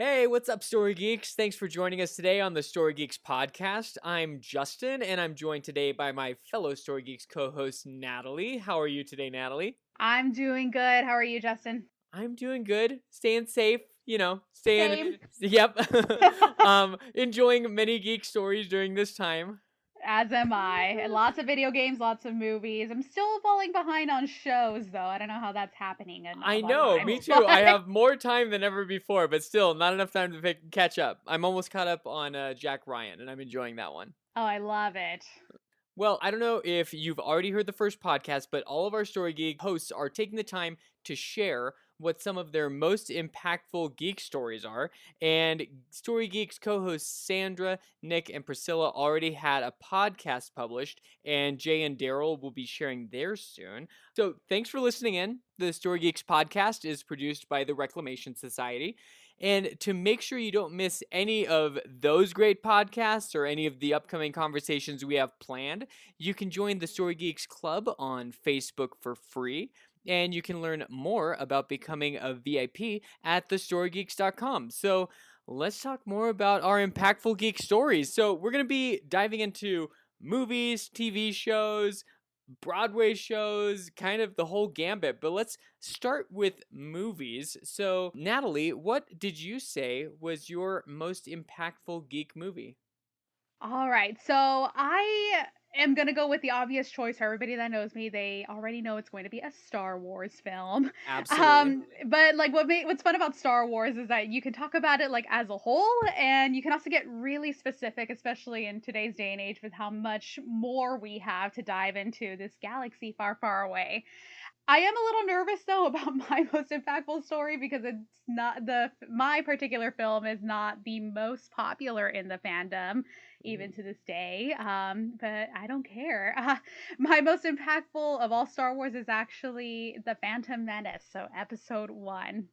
Hey, what's up, Story Geeks? Thanks for joining us today on the Story Geeks podcast. I'm Justin, and I'm joined today by my fellow Story Geeks co host, Natalie. How are you today, Natalie? I'm doing good. How are you, Justin? I'm doing good, staying safe, you know, staying. Same. Yep. um, enjoying many geek stories during this time. As am I. And lots of video games, lots of movies. I'm still falling behind on shows, though. I don't know how that's happening. in I a lot of know, me too. I have more time than ever before, but still not enough time to pick, catch up. I'm almost caught up on uh, Jack Ryan, and I'm enjoying that one. Oh, I love it. Well, I don't know if you've already heard the first podcast, but all of our Story Geek hosts are taking the time to share what some of their most impactful geek stories are. And Story Geeks co hosts Sandra, Nick, and Priscilla already had a podcast published, and Jay and Daryl will be sharing theirs soon. So thanks for listening in. The Story Geeks podcast is produced by the Reclamation Society. And to make sure you don't miss any of those great podcasts or any of the upcoming conversations we have planned, you can join the Story Geeks Club on Facebook for free. And you can learn more about becoming a VIP at thestorygeeks.com. So let's talk more about our impactful geek stories. So we're going to be diving into movies, TV shows, Broadway shows, kind of the whole gambit. But let's start with movies. So, Natalie, what did you say was your most impactful geek movie? All right. So I am going to go with the obvious choice for everybody that knows me. They already know it's going to be a Star Wars film. Absolutely. Um, but like what ma- what's fun about Star Wars is that you can talk about it like as a whole, and you can also get really specific, especially in today's day and age, with how much more we have to dive into this galaxy far, far away. I am a little nervous though about my most impactful story because it's not the my particular film is not the most popular in the fandom even to this day. Um, but I don't care. Uh, my most impactful of all Star Wars is actually The Phantom Menace, so Episode One.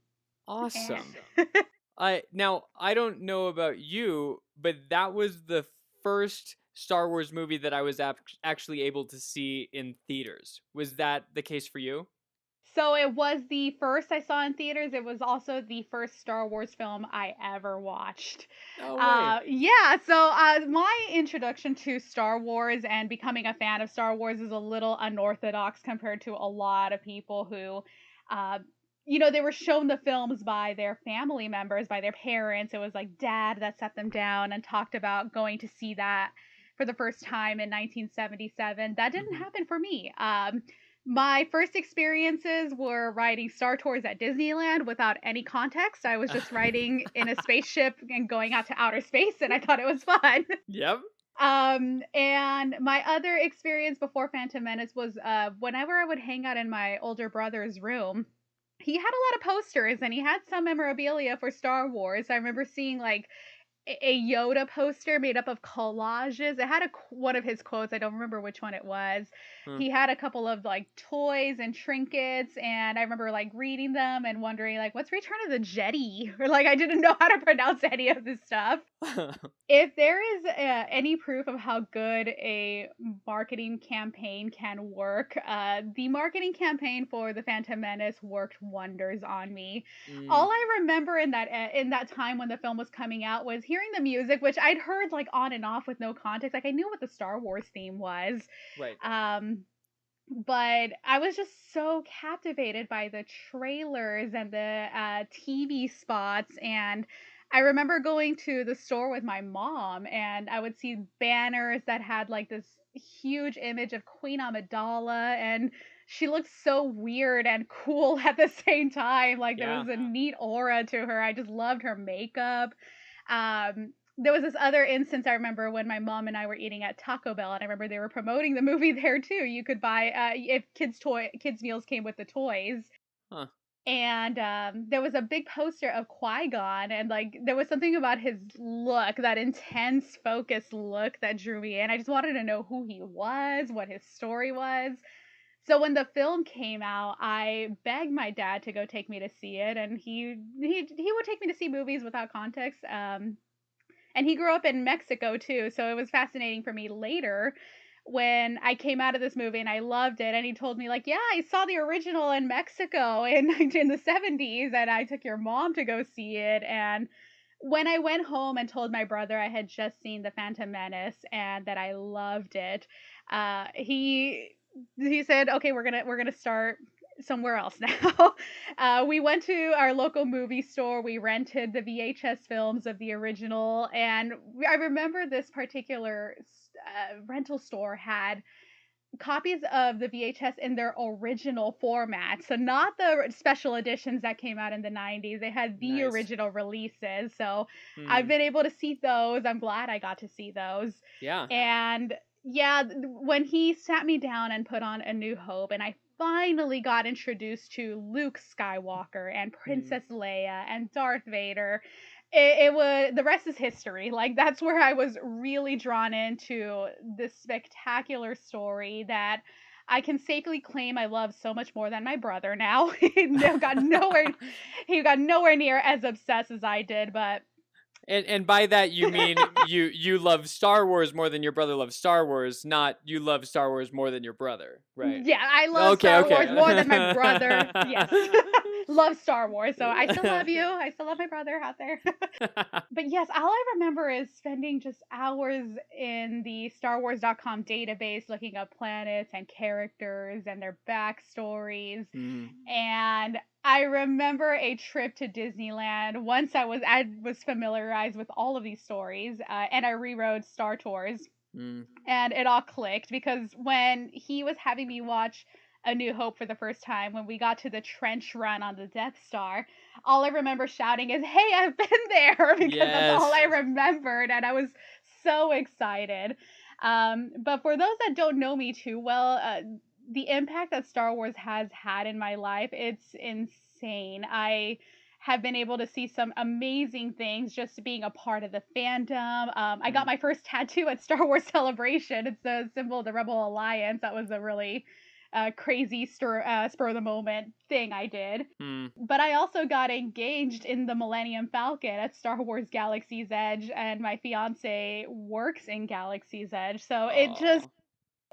awesome. And- I now I don't know about you, but that was the first Star Wars movie that I was ap- actually able to see in theaters. Was that the case for you? So it was the first I saw in theaters. It was also the first Star Wars film I ever watched. No Uh, yeah, so uh, my introduction to Star Wars and becoming a fan of Star Wars is a little unorthodox compared to a lot of people who, uh, you know, they were shown the films by their family members, by their parents. It was like dad that set them down and talked about going to see that for the first time in 1977. That didn't Mhm. happen for me. Um, my first experiences were riding Star Tours at Disneyland without any context. I was just riding in a spaceship and going out to outer space, and I thought it was fun. Yep. Um, and my other experience before Phantom Menace was uh, whenever I would hang out in my older brother's room, he had a lot of posters and he had some memorabilia for Star Wars. I remember seeing like a- Yoda poster made up of collages. It had a one of his quotes. I don't remember which one it was. Hmm. He had a couple of like toys and trinkets, and I remember like reading them and wondering like, "What's Return of the Jetty? Or like I didn't know how to pronounce any of this stuff if there is uh, any proof of how good a marketing campaign can work, uh, the marketing campaign for the Phantom Menace worked wonders on me. Mm, All I remember in that uh, in that time when the film was coming out was hearing the music, which I'd heard like on and off with no context. Like I knew what the Star Wars theme was, right. um, but I was just so captivated by the trailers and the uh, TV spots. And I remember going to the store with my mom, and I would see banners that had like this huge image of Queen Amidala, and she looked so weird and cool at the same time. Like there Yeah. was a neat aura to her. I just loved her makeup. Um, there was this other instance I remember when my mom and I were eating at Taco Bell, and I remember they were promoting the movie there too. You could buy uh, if kids toy kids meals came with the toys. Huh. And um, there was a big poster of Qui Gon, and like there was something about his look, that intense, focused look that drew me in. I just wanted to know who he was, what his story was. So when the film came out, I begged my dad to go take me to see it, and he he he would take me to see movies without context. Um, and he grew up in Mexico too, so it was fascinating for me later when I came out of this movie and I loved it. And he told me like, yeah, I saw the original in Mexico in in the seventies, and I took your mom to go see it, and when I went home and told my brother I had just seen The Phantom Menace and that I loved it, uh, he he said, "Okay, we're gonna we're gonna start somewhere else now." uh, we went to our local movie store. We rented the VHS films of the original, and I remember this particular uh, rental store had copies of the VHS in their original format. So not the special editions that came out in the 90s. They had the nice. original releases. So mm. I've been able to see those. I'm glad I got to see those. Yeah. And yeah, when he sat me down and put on A New Hope and I finally got introduced to Luke Skywalker and mm. Princess mm. Leia and Darth Vader it, it was the rest is history. Like that's where I was really drawn into this spectacular story that I can safely claim I love so much more than my brother now. he got nowhere he got nowhere near as obsessed as I did, but and and by that you mean you you love Star Wars more than your brother loves Star Wars, not you love Star Wars more than your brother, right? Yeah, I love okay, Star okay. Wars more than my brother. yes. love Star Wars, so I still love you. I still love my brother out there. but yes, all I remember is spending just hours in the StarWars.com database looking up planets and characters and their backstories. Mm. And I remember a trip to Disneyland. Once I was I was familiarized with all of these stories, uh, and I rewrote Star Tours, mm. and it all clicked because when he was having me watch A New Hope for the first time, when we got to the trench run on the Death Star, all I remember shouting is, "Hey, I've been there!" because yes. that's all I remembered, and I was so excited. Um, but for those that don't know me too well, uh, the impact that Star Wars has had in my life, it's insane. I have been able to see some amazing things just being a part of the fandom. Um, I got mm. my first tattoo at Star Wars Celebration. It's the symbol of the Rebel Alliance. That was a really uh, crazy stir, uh, spur of the moment thing I did. Mm. But I also got engaged in the Millennium Falcon at Star Wars Galaxy's Edge, and my fiance works in Galaxy's Edge. So Aww. it just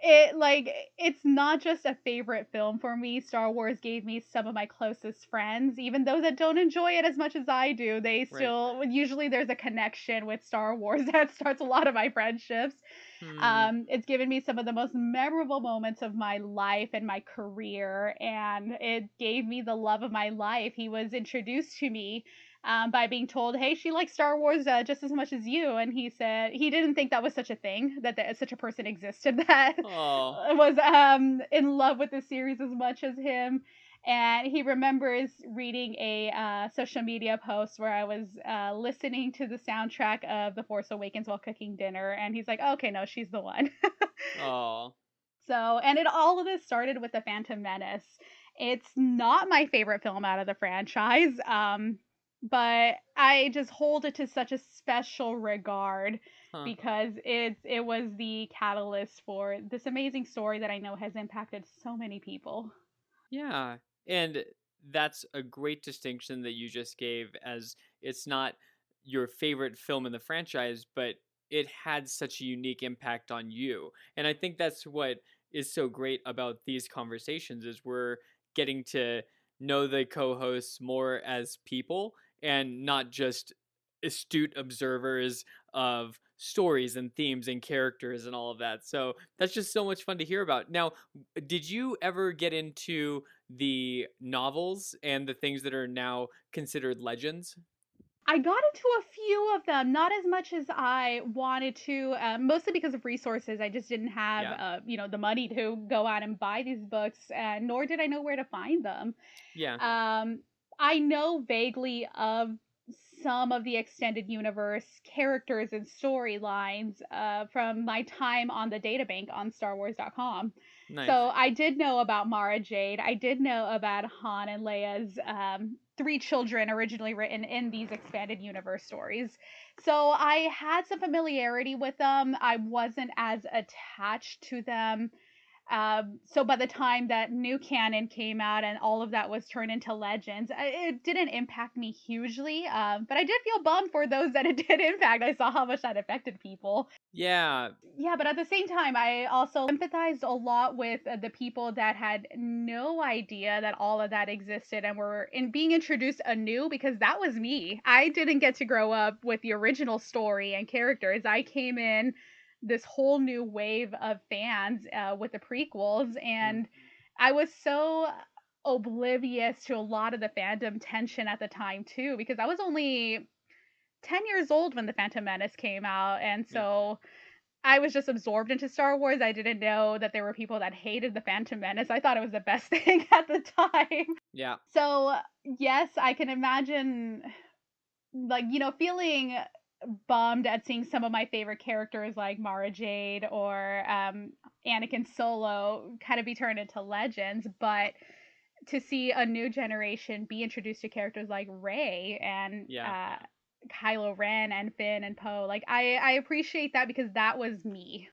it like it's not just a favorite film for me star wars gave me some of my closest friends even those that don't enjoy it as much as i do they still right. usually there's a connection with star wars that starts a lot of my friendships hmm. um, it's given me some of the most memorable moments of my life and my career and it gave me the love of my life he was introduced to me um, by being told, "Hey, she likes Star Wars uh, just as much as you," and he said he didn't think that was such a thing that there, such a person existed that Aww. was um, in love with the series as much as him. And he remembers reading a uh, social media post where I was uh, listening to the soundtrack of The Force Awakens while cooking dinner, and he's like, "Okay, no, she's the one." Oh. So, and it all of this started with The Phantom Menace. It's not my favorite film out of the franchise. Um, but I just hold it to such a special regard huh. because it it was the catalyst for this amazing story that I know has impacted so many people. Yeah, and that's a great distinction that you just gave as it's not your favorite film in the franchise, but it had such a unique impact on you. And I think that's what is so great about these conversations is we're getting to know the co-hosts more as people and not just astute observers of stories and themes and characters and all of that. So that's just so much fun to hear about. Now, did you ever get into the novels and the things that are now considered legends? I got into a few of them, not as much as I wanted to, uh, mostly because of resources. I just didn't have, yeah. uh, you know, the money to go out and buy these books, and nor did I know where to find them. Yeah. Um, I know vaguely of some of the extended universe characters and storylines uh, from my time on the databank on StarWars.com. Nice. So I did know about Mara Jade. I did know about Han and Leia's um, three children originally written in these expanded universe stories. So I had some familiarity with them. I wasn't as attached to them Um, so by the time that new canon came out and all of that was turned into legends, it didn't impact me hugely. Um, but I did feel bummed for those that it did impact. I saw how much that affected people. Yeah. Yeah, but at the same time, I also empathized a lot with uh, the people that had no idea that all of that existed and were in being introduced anew because that was me. I didn't get to grow up with the original story and characters. I came in this whole new wave of fans uh, with the prequels, and mm. I was so oblivious to a lot of the fandom tension at the time too because I was only 10 years old when the Phantom Menace came out and so yeah. I was just absorbed into Star Wars. I didn't know that there were people that hated the Phantom Menace. I thought it was the best thing at the time. Yeah. So, yes, I can imagine like, you know, feeling bummed at seeing some of my favorite characters like Mara Jade or um, Anakin Solo kind of be turned into legends, but to see a new generation be introduced to characters like Rey and yeah. uh, Kylo Ren and Finn and Poe, like I I appreciate that because that was me.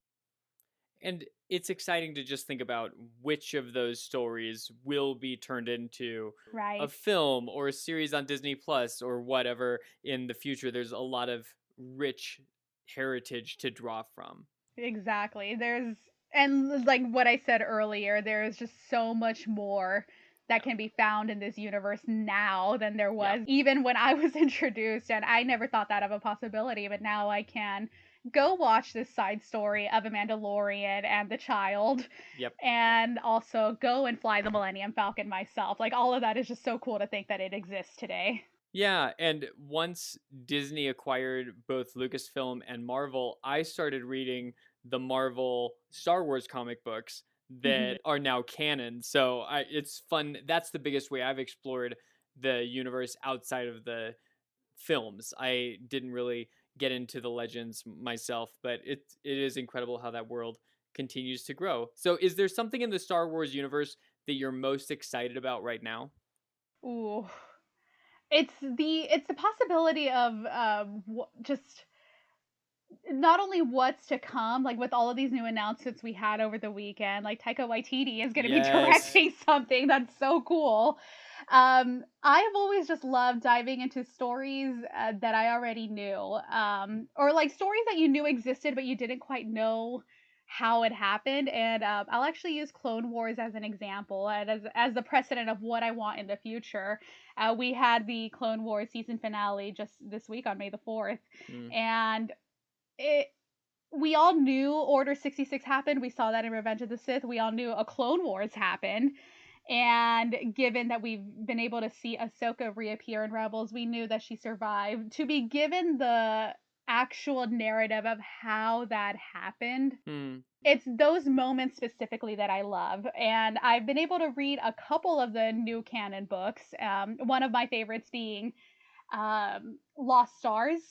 And it's exciting to just think about which of those stories will be turned into right. a film or a series on Disney Plus or whatever in the future. There's a lot of rich heritage to draw from. Exactly. There's and like what I said earlier, there's just so much more that can be found in this universe now than there was yeah. even when I was introduced and I never thought that of a possibility, but now I can go watch this side story of a Mandalorian and the child. Yep. And also go and fly the Millennium Falcon myself. Like all of that is just so cool to think that it exists today. Yeah, and once Disney acquired both Lucasfilm and Marvel, I started reading the Marvel Star Wars comic books that mm-hmm. are now canon. So I, it's fun. That's the biggest way I've explored the universe outside of the films. I didn't really get into the legends myself, but it it is incredible how that world continues to grow. So is there something in the Star Wars universe that you're most excited about right now? Ooh it's the it's the possibility of um just not only what's to come, like with all of these new announcements we had over the weekend, like Taika Waititi is going to yes. be directing something that's so cool. Um, I have always just loved diving into stories uh, that I already knew, um, or like stories that you knew existed but you didn't quite know how it happened and um, i'll actually use clone wars as an example and as, as the precedent of what i want in the future uh, we had the clone wars season finale just this week on may the 4th mm. and it we all knew order 66 happened we saw that in revenge of the sith we all knew a clone wars happened and given that we've been able to see Ahsoka reappear in Rebels, we knew that she survived. To be given the actual narrative of how that happened. Mm. It's those moments specifically that I love. And I've been able to read a couple of the new canon books. Um, one of my favorites being um, Lost Stars,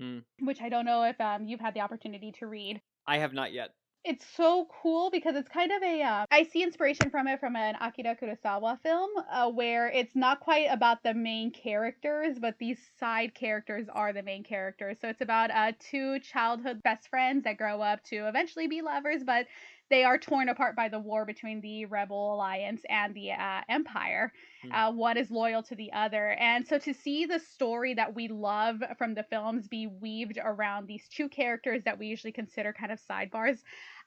mm. which I don't know if um, you've had the opportunity to read. I have not yet it's so cool because it's kind of a. Uh, I see inspiration from it from an Akira Kurosawa film, uh, where it's not quite about the main characters, but these side characters are the main characters. So it's about uh, two childhood best friends that grow up to eventually be lovers, but they are torn apart by the war between the Rebel Alliance and the uh, Empire. Mm. Uh, one is loyal to the other. And so to see the story that we love from the films be weaved around these two characters that we usually consider kind of sidebars,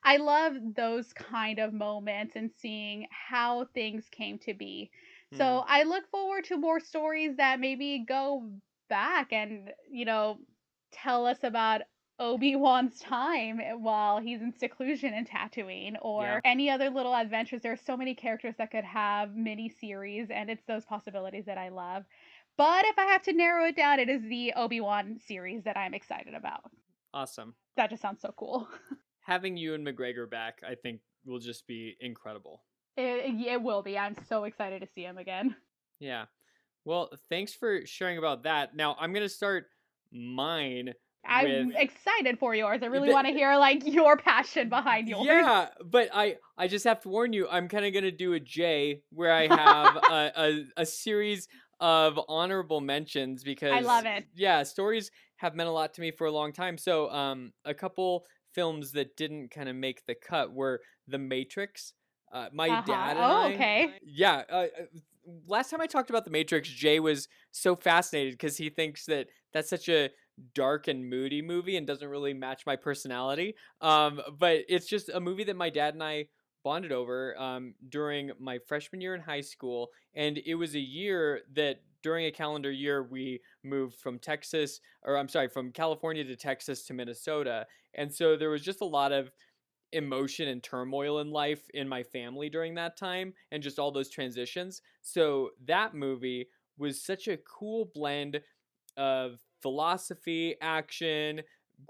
I love those kind of moments and seeing how things came to be. Mm. So I look forward to more stories that maybe go back and, you know, tell us about Obi-Wan's time while he's in seclusion in Tatooine or yeah. any other little adventures. There are so many characters that could have mini series and it's those possibilities that I love. But if I have to narrow it down, it is the Obi-Wan series that I'm excited about. Awesome. That just sounds so cool. Having Ewan McGregor back, I think will just be incredible. It, it will be. I'm so excited to see him again. Yeah. Well, thanks for sharing about that. Now, I'm going to start mine I'm with... excited for yours. I really want to hear like your passion behind yours. Yeah, but I I just have to warn you. I'm kind of gonna do a Jay where I have a, a a series of honorable mentions because I love it. Yeah, stories have meant a lot to me for a long time. So, um, a couple films that didn't kind of make the cut were The Matrix, Uh, my Uh-huh. dad and Oh, I, okay. yeah. Uh, uh, last time I talked about the Matrix, Jay was so fascinated because he thinks that that's such a dark and moody movie and doesn't really match my personality. Um, but it's just a movie that my dad and I bonded over um, during my freshman year in high school, and it was a year that during a calendar year we moved from Texas, or I'm sorry, from California to Texas to Minnesota, and so there was just a lot of emotion and turmoil in life in my family during that time and just all those transitions. So that movie was such a cool blend of philosophy, action,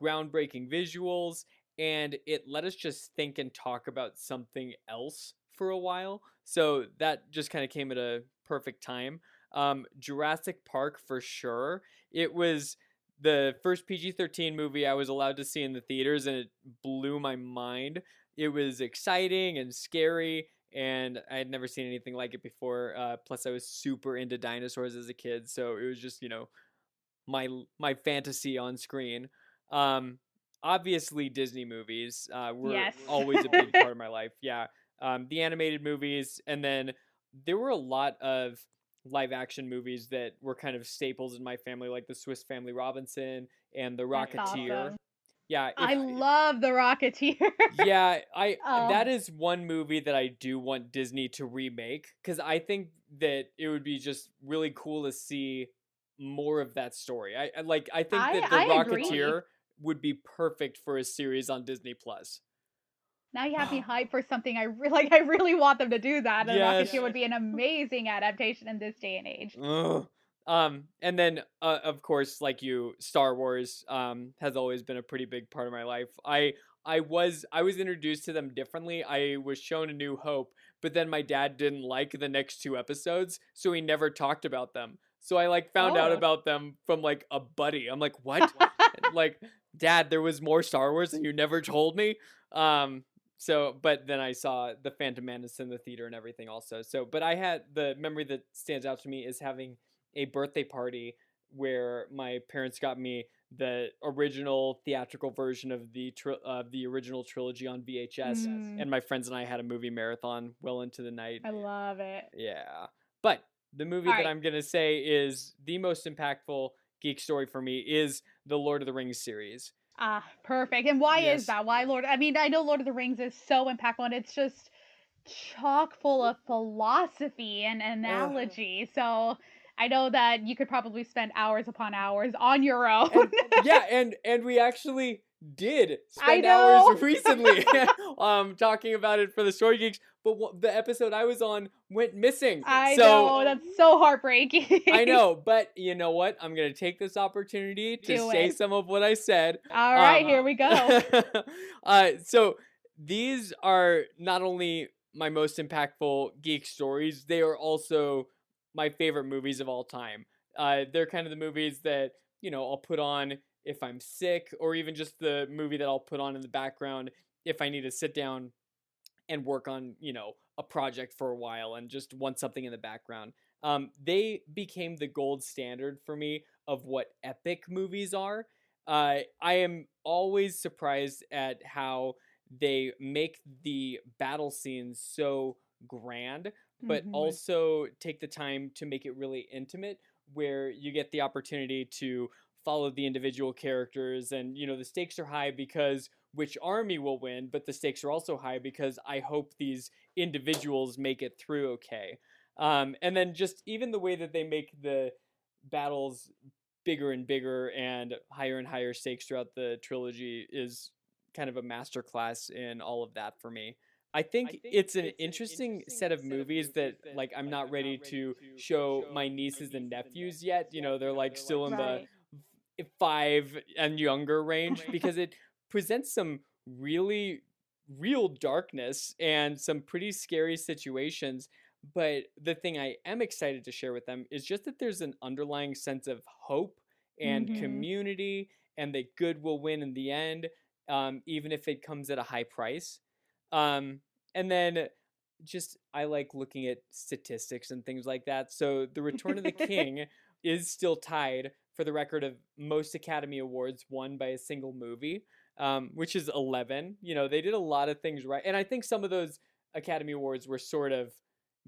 groundbreaking visuals, and it let us just think and talk about something else for a while. So that just kind of came at a perfect time. Um, Jurassic Park for sure. It was the first PG 13 movie I was allowed to see in the theaters, and it blew my mind. It was exciting and scary, and I had never seen anything like it before. Uh, plus, I was super into dinosaurs as a kid, so it was just, you know, my my fantasy on screen. Um, obviously, Disney movies uh, were Yes. always a big part of my life. Yeah, um, the animated movies, and then there were a lot of live action movies that were kind of staples in my family, like the Swiss Family Robinson and the Rocketeer. awesome. Yeah, I love the Rocketeer. yeah, I Oh. that is one movie that I do want Disney to remake because I think that it would be just really cool to see more of that story. I I- like I think I- that the I agree. Rocketeer would be perfect for a series on Disney Plus. Now you have me hyped for something I really like. I really want them to do that. And Yes. Rocketeer would be an amazing adaptation in this day and age. Ugh. Um, and then uh, of course, like you, Star Wars um has always been a pretty big part of my life. I I was I was introduced to them differently. I was shown A New Hope, but then my dad didn't like the next two episodes, so he never talked about them. So I like found out Oh. about them from like a buddy. I'm like, what? like, Dad, there was more Star Wars and you never told me. Um, so, but then I saw the Phantom Menace in the theater and everything also. So, but I had the memory that stands out to me is having a birthday party where my parents got me the original theatrical version of the tri- of the original trilogy on VHS, Mm, and my friends and I had a movie marathon well into the night. I love it. Yeah. But the movie All that right. I'm going to say is the most impactful geek story for me is the Lord of the Rings series. Ah, perfect. And why Yes. is that? Why Lord? I mean, I know Lord of the Rings is so impactful, and it's just chock full of philosophy and analogy. So I know that you could probably spend hours upon hours on your own. And, yeah, and and we actually did spend hours recently um talking about it for the Story Geeks, but wha- the episode I was on went missing. I so know that's so heartbreaking. I know, but you know what? I'm going to take this opportunity to Do say it. some of what I said All right, Um, here we go. uh, so these are not only my most impactful geek stories, they are also my favorite movies of all time. Uh, they're kind of the movies that, you know, I'll put on if I'm sick, or even just the movie that I'll put on in the background if I need to sit down and work on, you know, a project for a while and just want something in the background. Um, they became the gold standard for me of what epic movies are. Uh, I am always surprised at how they make the battle scenes so grand, but Mhm. also take the time to make it really intimate, where you get the opportunity to follow the individual characters. And, you know, the stakes are high because which army will win, but the stakes are also high because I hope these individuals make it through okay. Um, and then just even the way that they make the battles bigger and bigger and higher and higher stakes throughout the trilogy is kind of a masterclass in all of that for me. I think, it's an interesting, set of movies that like I'm not ready to show my nieces and nephews yet. You know, they're like still in Right. the five and younger range because it presents some really real darkness and some pretty scary situations. But the thing I am excited to share with them is just that there's an underlying sense of hope and Mhm. community, and that good will win in the end, um, even if it comes at a high price. Um, and then just I like looking at statistics and things like that. So the Return of the King is still tied for the record of most Academy Awards won by a single movie, um, which is 11. You know, they did a lot of things right. And I think some of those Academy Awards were sort of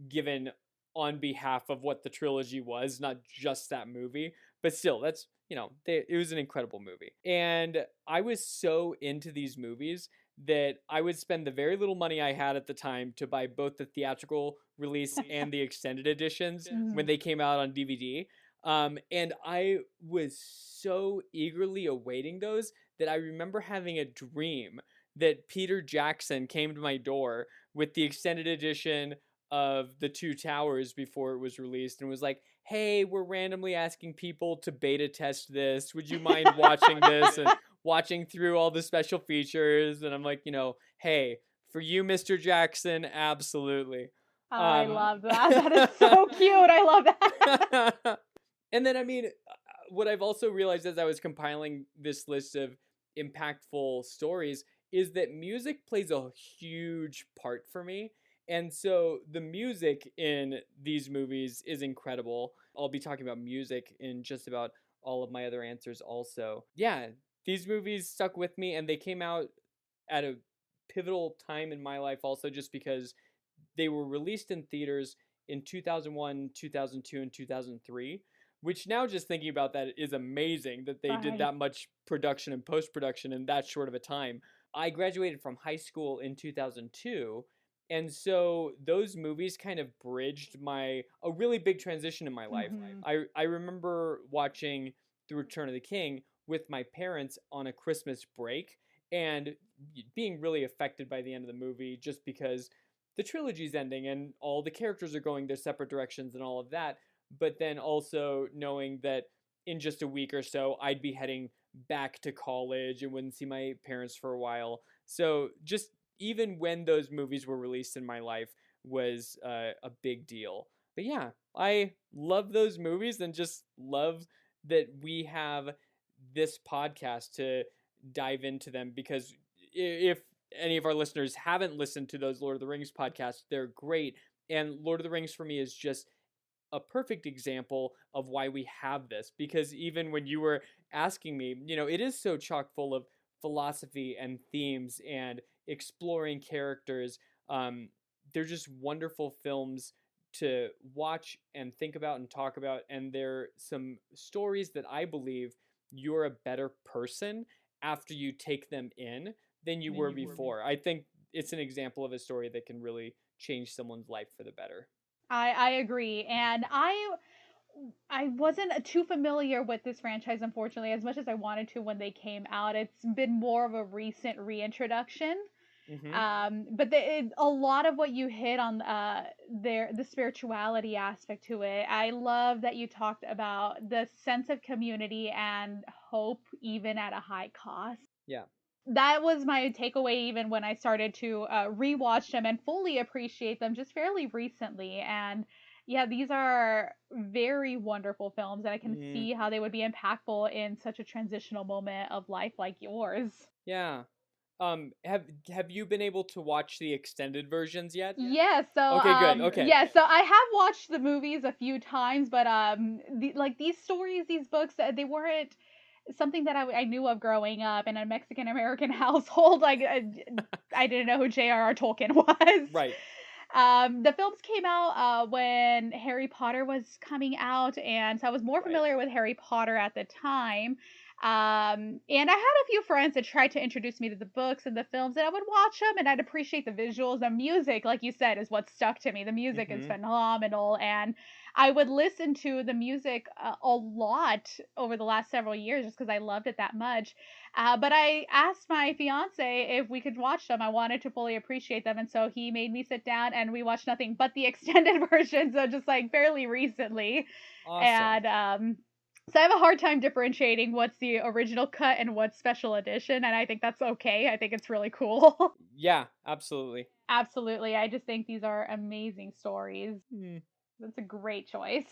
given on behalf of what the trilogy was, not just that movie. But still, that's you know, they, it was an incredible movie. And I was so into these movies that I would spend the very little money I had at the time to buy both the theatrical release and the extended editions when they came out on DVD. Um, and I was so eagerly awaiting those that I remember having a dream that Peter Jackson came to my door with the extended edition of The Two Towers before it was released and was like, hey, we're randomly asking people to beta test this. Would you mind watching this and watching through all the special features? And I'm like, you know, hey, for you, Mr. Jackson, absolutely. Oh, I Um, love that. That is so cute. I love that. and then, I mean, uh, what I've also realized as I was compiling this list of impactful stories is that music plays a huge part for me. And so the music in these movies is incredible. I'll be talking about music in just about all of my other answers also. Yeah, these movies stuck with me and they came out at a pivotal time in my life also just because they were released in theaters in 2001, 2002 and 2003, which now just thinking about that is amazing that they did that much production and post-production in that short of a time. I graduated from high school in 2002 and so those movies kind of bridged my a really big transition in my life. Mhm. I I remember watching The Return of the King with my parents on a Christmas break and being really affected by the end of the movie just because the trilogy's ending and all the characters are going their separate directions and all of that, but then also knowing that in just a week or so I'd be heading back to college and wouldn't see my parents for a while. So just even when those movies were released in my life was uh, a big deal. But yeah, I love those movies and just love that we have this podcast to dive into them because if any of our listeners haven't listened to those Lord of the Rings podcasts, they're great. And Lord of the Rings for me is just a perfect example of why we have this because even when you were asking me, you know, it is so chock full of philosophy and themes and exploring characters. Um, they're just wonderful films to watch and think about and talk about. And they're some stories that I believe you're a better person after you take them in than you Than were you were before. I think it's an example of a story that can really change someone's life for the better. I I agree, and I I wasn't too familiar with this franchise, unfortunately, as much as I wanted to when they came out. It's been more of a recent reintroduction. Mhm. Um, but the, it, a lot of what you hit on uh, there, the spirituality aspect to it. I love that you talked about the sense of community and hope, even at a high cost. Yeah. That was my takeaway, even when I started to uh, rewatch them and fully appreciate them just fairly recently. And yeah, these are very wonderful films, and I can Mhm. see how they would be impactful in such a transitional moment of life like yours. Yeah. Um have have you been able to watch the extended versions yet? Yeah, so Okay, good, um, okay. yeah, so I have watched the movies a few times, but um, the, like these stories, these books, uh, they weren't something that I, I knew of growing up in a Mexican American household. Like I, I didn't know who J.R.R. Tolkien was. Right. Um, the films came out uh, when Harry Potter was coming out, and so I was more Right. familiar with Harry Potter at the time. Um, and I had a few friends that tried to introduce me to the books and the films, and I would watch them, and I'd appreciate the visuals. The music, like you said, is what stuck to me. The music is Mhm. phenomenal, and I would listen to the music uh, a lot over the last several years just because I loved it that much. Uh, but I asked my fiance if we could watch them. I wanted to fully appreciate them, and so he made me sit down and we watched nothing but the extended version. So just like fairly recently, Awesome. and um, so I have a hard time differentiating what's the original cut and what's special edition, and I think that's okay. I think it's really cool. yeah, absolutely. Absolutely, I just think these are amazing stories. That's a great choice.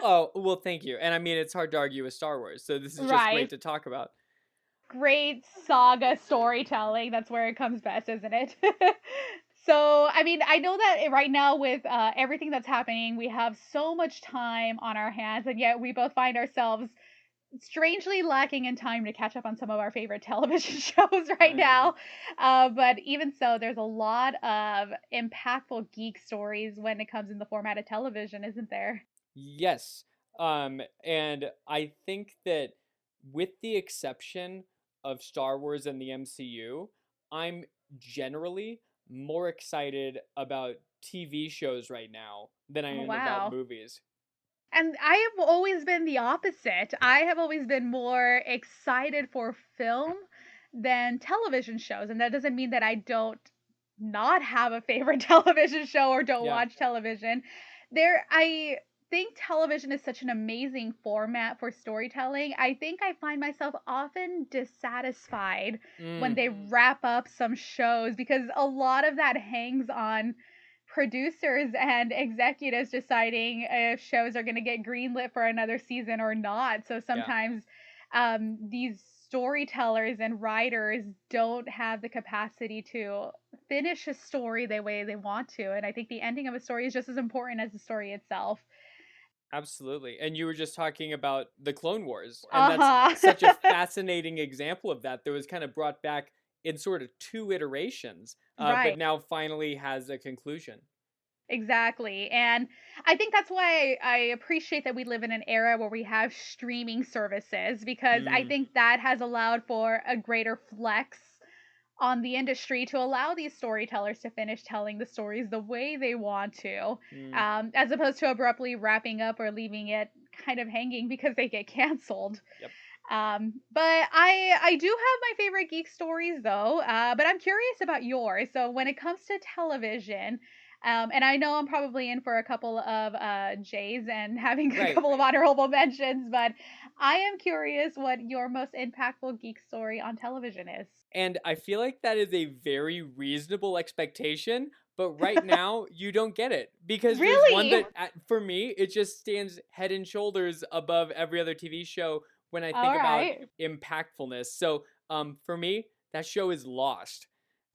oh, well, thank you. And I mean, it's hard to argue with Star Wars, so this is just Right. great to talk about. great saga storytelling. That's where it comes best, isn't it? so, I mean, I know that right now with uh, everything that's happening, we have so much time on our hands, and yet we both find ourselves strangely lacking in time to catch up on some of our favorite television shows right now. Uh, but even so, there's a lot of impactful geek stories when it comes in the format of television, isn't there? Yes. Um, and I think that with the exception of Star Wars and the MCU, I'm generally more excited about TV shows right now than I Oh, am about movies. And I have always been the opposite. I have always been more excited for film than television shows. And that doesn't mean that I don't not have a favorite television show or don't Yeah. watch television. There I think television is such an amazing format for storytelling. I think I find myself often dissatisfied when Mm, they wrap up some shows because a lot of that hangs on producers and executives deciding if shows are going to get greenlit for another season or not. So yeah. sometimes um, these storytellers and writers don't have the capacity to finish a story the way they want to. And I think the ending of a story is just as important as the story itself. Absolutely. And you were just talking about the Clone Wars, and Uh that's such a fascinating example of that that was kind of brought back in sort of two iterations, uh, right. but now finally has a conclusion. Exactly. And I think that's why I appreciate that we live in an era where we have streaming services because I Mm, think that has allowed for a greater flex on the industry to allow these storytellers to finish telling the stories the way they want to, mm, um, as opposed to abruptly wrapping up or leaving it kind of hanging because they get canceled. yep. Um, but I I do have my favorite geek stories though. Uh, but I'm curious about yours. So when it comes to television, um, and I know I'm probably in for a couple of uh Jay's and having a Right. couple of honorable mentions, but I am curious what your most impactful geek story on television is. And I feel like that is a very reasonable expectation, but right now you don't get it because there's one Really? that, for me, it just stands head and shoulders above every other TV show when I All think about right. impactfulness. So, um, for me, that show is Lost.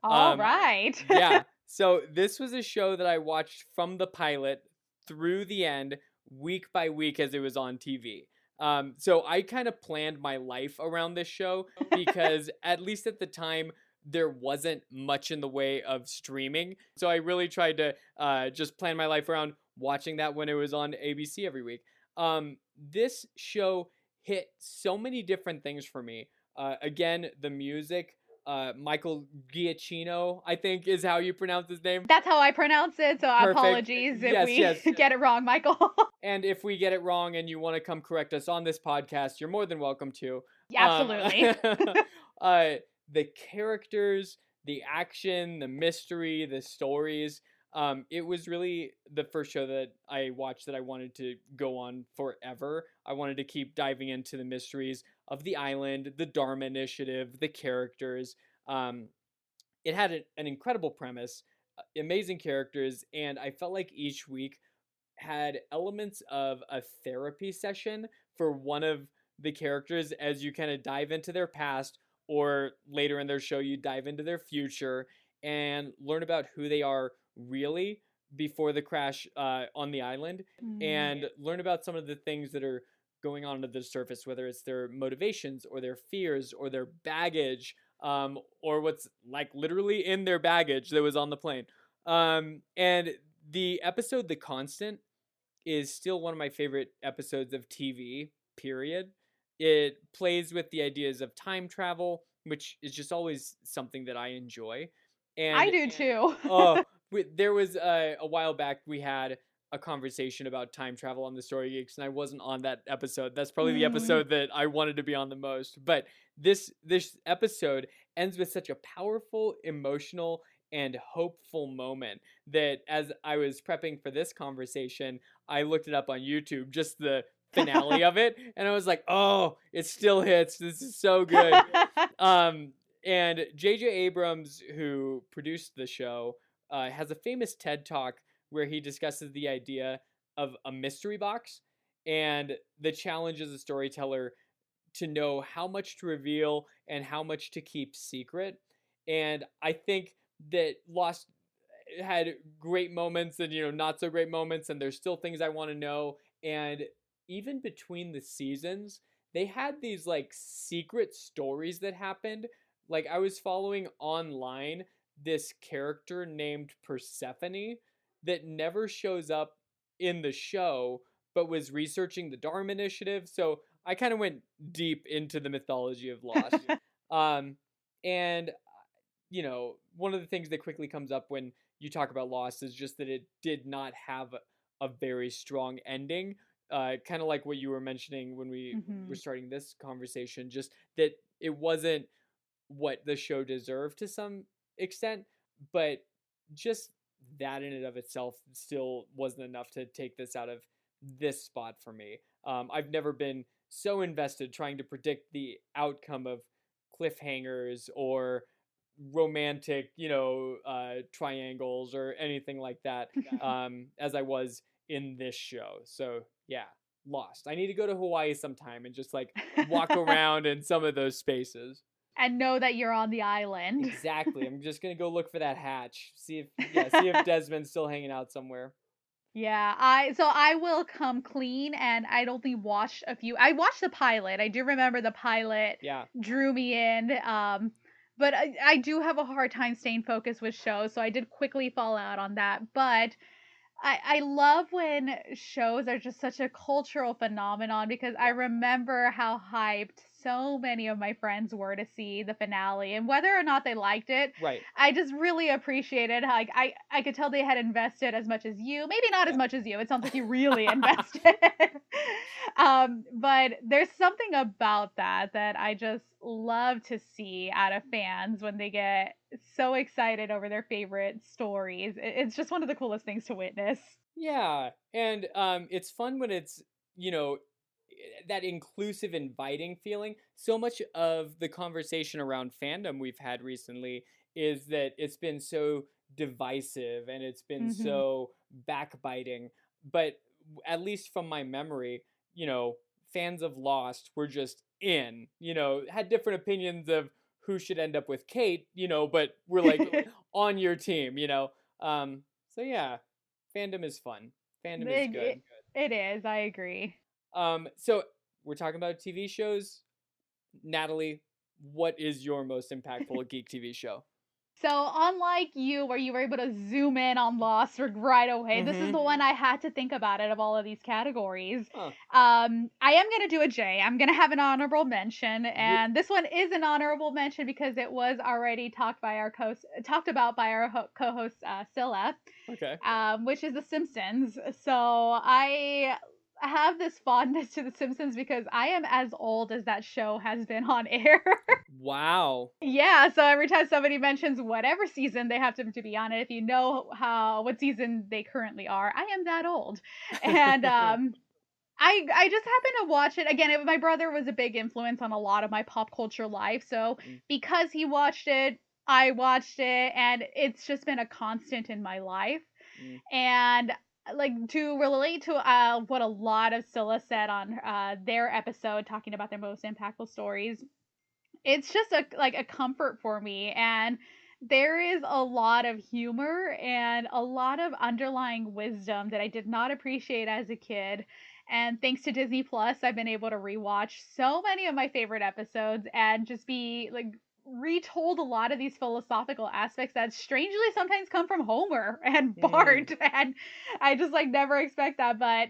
All Um, right. yeah. So this was a show that I watched from the pilot through the end, week by week as it was on TV. Um, so I kind of planned my life around this show because at least at the time there wasn't much in the way of streaming. So I really tried to uh, just plan my life around watching that when it was on ABC every week. Um, this show hit so many different things for me. Uh, again, the music. Uh, Michael Giacchino, I think is how you pronounce his name. That's how I pronounce it, so Perfect. apologies if Yes, we yes. get it wrong, Michael. And if we get it wrong and you want to come correct us on this podcast, you're more than welcome to. Yeah, Um, Absolutely. uh, the characters, the action, the mystery, the stories. Um, it was really the first show that I watched that I wanted to go on forever. I wanted to keep diving into the mysteries of the island, the Dharma Initiative, the characters. Um, it had an, an incredible premise, uh, amazing characters, and I felt like each week had elements of a therapy session for one of the characters as you kind of dive into their past or later in their show you dive into their future and learn about who they are really before the crash uh, on the island Mm. and learn about some of the things that are going on under the surface whether it's their motivations or their fears or their baggage um, or what's like literally in their baggage that was on the plane um, and the episode the constant is still one of my favorite episodes of TV, period. It plays with the ideas of time travel, which is just always something that I enjoy. And I do too. oh, we, there was uh, a while back we had a conversation about time travel on the Story Geeks, and I wasn't on that episode. That's probably the Mm. episode that I wanted to be on the most. But this this episode ends with such a powerful, emotional, and hopeful moment that as I was prepping for this conversation, I looked it up on YouTube, just the finale of it, and I was like, "Oh, it still hits. This is so good." um, and J.J. Abrams, who produced the show, uh, has a famous TED talk where he discusses the idea of a mystery box and the challenge as a storyteller to know how much to reveal and how much to keep secret. And I think that Lost had great moments and you know not so great moments and there's still things I want to know and even between the seasons they had these like secret stories that happened. Like I was following online this character named Persephone that never shows up in the show but was researching the Dharma Initiative. So I kind of went deep into the mythology of Lost. um, and, uh, you know, one of the things that quickly comes up when you talk about Lost is just that it did not have a very strong ending. Uh, kind of like what you were mentioning when we Mhm. were starting this conversation, just that it wasn't what the show deserved to some extent, but just that in and of itself still wasn't enough to take this out of this spot for me. Um, I've never been so invested trying to predict the outcome of cliffhangers or romantic, you know, uh, triangles or anything like that um, as I was in this show. So yeah, lost. I need to go to Hawaii sometime and just like walk around in some of those spaces. And know that you're on the island. Exactly. I'm just gonna go look for that hatch. See if yeah, see if Desmond's still hanging out somewhere. Yeah, I so I will come clean and I'd only watched a few. I watched the pilot. I do remember the pilot Yeah. drew me in. Um, but I, I do have a hard time staying focused with shows, so I did quickly fall out on that. But I I love when shows are just such a cultural phenomenon because I remember how hyped so many of my friends were to see the finale and whether or not they liked it Right. I just really appreciated how like I I could tell they had invested as much as you. Maybe not as much as you. It sounds like you really invested. um, but there's something about that that I just love to see out of fans when they get so excited over their favorite stories. It's just one of the coolest things to witness. Yeah, and um, it's fun when it's you know that inclusive, inviting feeling. So much of the conversation around fandom we've had recently is that it's been so divisive and it's been Mhm. so backbiting. But at least from my memory, you know, fans of Lost were just in. You know, had different opinions of who should end up with Kate. You know, but we're like on your team. You know, um, so yeah fandom is fun. Fandom is It- good. It is. I agree. Um, so we're talking about TV shows. Natalie, what is your most impactful geek TV show? So, unlike you, where you were able to zoom in on Lost right away, this is the one I had to think about it of all of these categories. Huh. Um, I am gonna do a Jay. I'm gonna have an honorable mention, and this one is an honorable mention because it was already talked by our co talked about by our ho- co-host uh, Scylla, Okay. um, which is The Simpsons. So I have this fondness to The Simpsons because I am as old as that show has been on air. Wow. Yeah, so every time somebody mentions whatever season they have to, to be on it, if you know how what season they currently are, I am that old. And um I I just happened to watch it again. It, my brother was a big influence on a lot of my pop culture life, so Mm. because he watched it, I watched it, and it's just been a constant in my life. Mm. And like to relate to uh, what a lot of Scylla said on uh, their episode talking about their most impactful stories, it's just a like a comfort for me and there is a lot of humor and a lot of underlying wisdom that I did not appreciate as a kid. And thanks to Disney Plus, I've been able to rewatch so many of my favorite episodes and just be like retold a lot of these philosophical aspects that strangely sometimes come from Homer and Mm. Bart. And I just like never expect that. But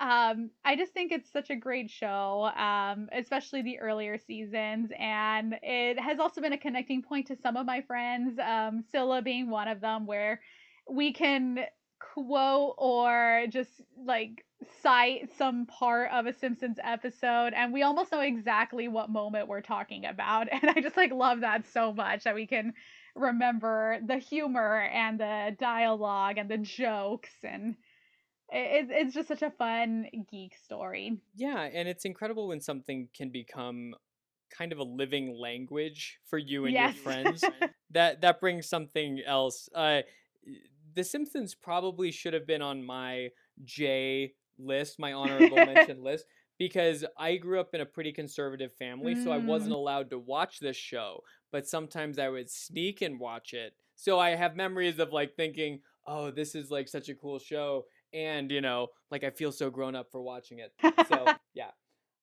um i just think it's such a great show um especially the earlier seasons and it has also been a connecting point to some of my friends um scylla being one of them where we can quote or just like cite some part of a simpsons episode and we almost know exactly what moment we're talking about and i just like love that so much that we can remember the humor and the dialogue and the jokes and it, it's just such a fun geek story. Yeah, and it's incredible when something can become kind of a living language for you and Yes. your friends. that that brings something else. Uh, the Simpsons probably should have been on my Jay list, my honorable mention list, because I grew up in a pretty conservative family, so I wasn't Mm. allowed to watch this show. But sometimes I would sneak and watch it. So I have memories of like thinking, "Oh, this is like such a cool show," and you know, like I feel so grown up for watching it. So yeah.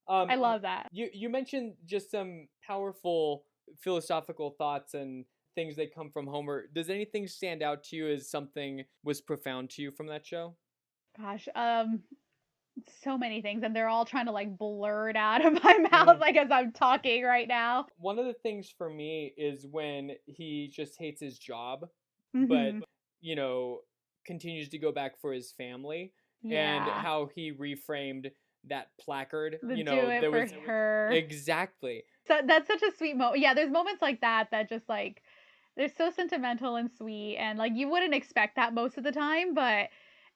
Um, I love that. You you mentioned just some powerful philosophical thoughts and things that come from Homer. Does anything stand out to you as something was profound to you from that show? Gosh, um, so many things, and they're all trying to like blur it out of my mouth, Mm. like as I'm talking right now. One of the things for me is when he just hates his job, Mhm. but you know continues to go back for his family, and how he reframed that placard. the you know, there was her. exactly. So that's such a sweet moment. Yeah, there's moments like that that just like they're so sentimental and sweet, and like you wouldn't expect that most of the time, but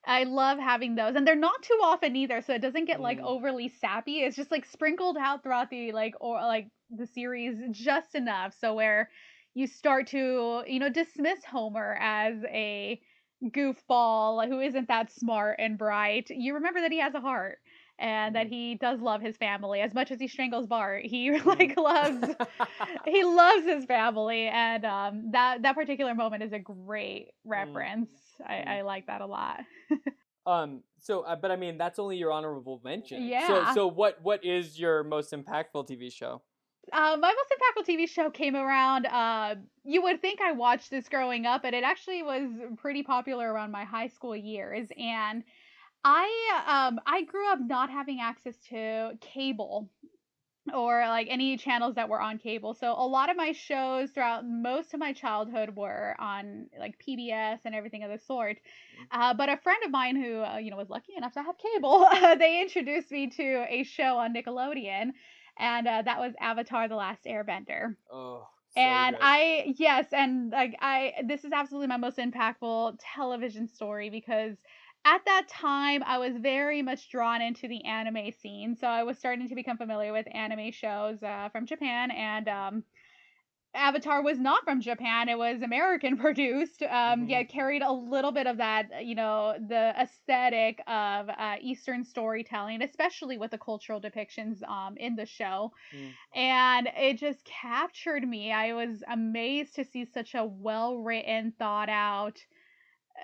I love having those, and they're not too often either, so it doesn't get like Mm. overly sappy. It's just like sprinkled out throughout the like or like the series just enough so where you start to you know dismiss Homer as a goofball who isn't that smart and bright. You remember that he has a heart. And that Mhm. he does love his family as much as he strangles Bart. He Mm. like loves he loves his family and um that that particular moment is a great reference i Mm. i like that a lot Um. So, uh, but I mean, that's only your honorable mention. So, Yeah. so what? What is your most impactful TV show? uh, my most impactful tv show came around uh you would think i watched this growing up but it actually was pretty popular around my high school years and i um i grew up not having access to cable or like any channels that were on cable. So a lot of my shows throughout most of my childhood were on like PBS and everything of the sort. Uh, but a friend of mine who uh, you know was lucky enough to have cable, they introduced me to a show on Nickelodeon, and uh, that was Avatar: The Last Airbender Oh. so and good. I yes, and like I this is absolutely my most impactful television story because at that time I was very much drawn into the anime scene. So I was starting to become familiar with anime shows uh, from Japan and um Avatar was not from Japan. It was American produced. Um, Mhm. yet carried a little bit of that, you know, the aesthetic of uh, Eastern storytelling, especially with the cultural depictions um, in the show Mm. and it just captured me. I was amazed to see such a well written, thought out,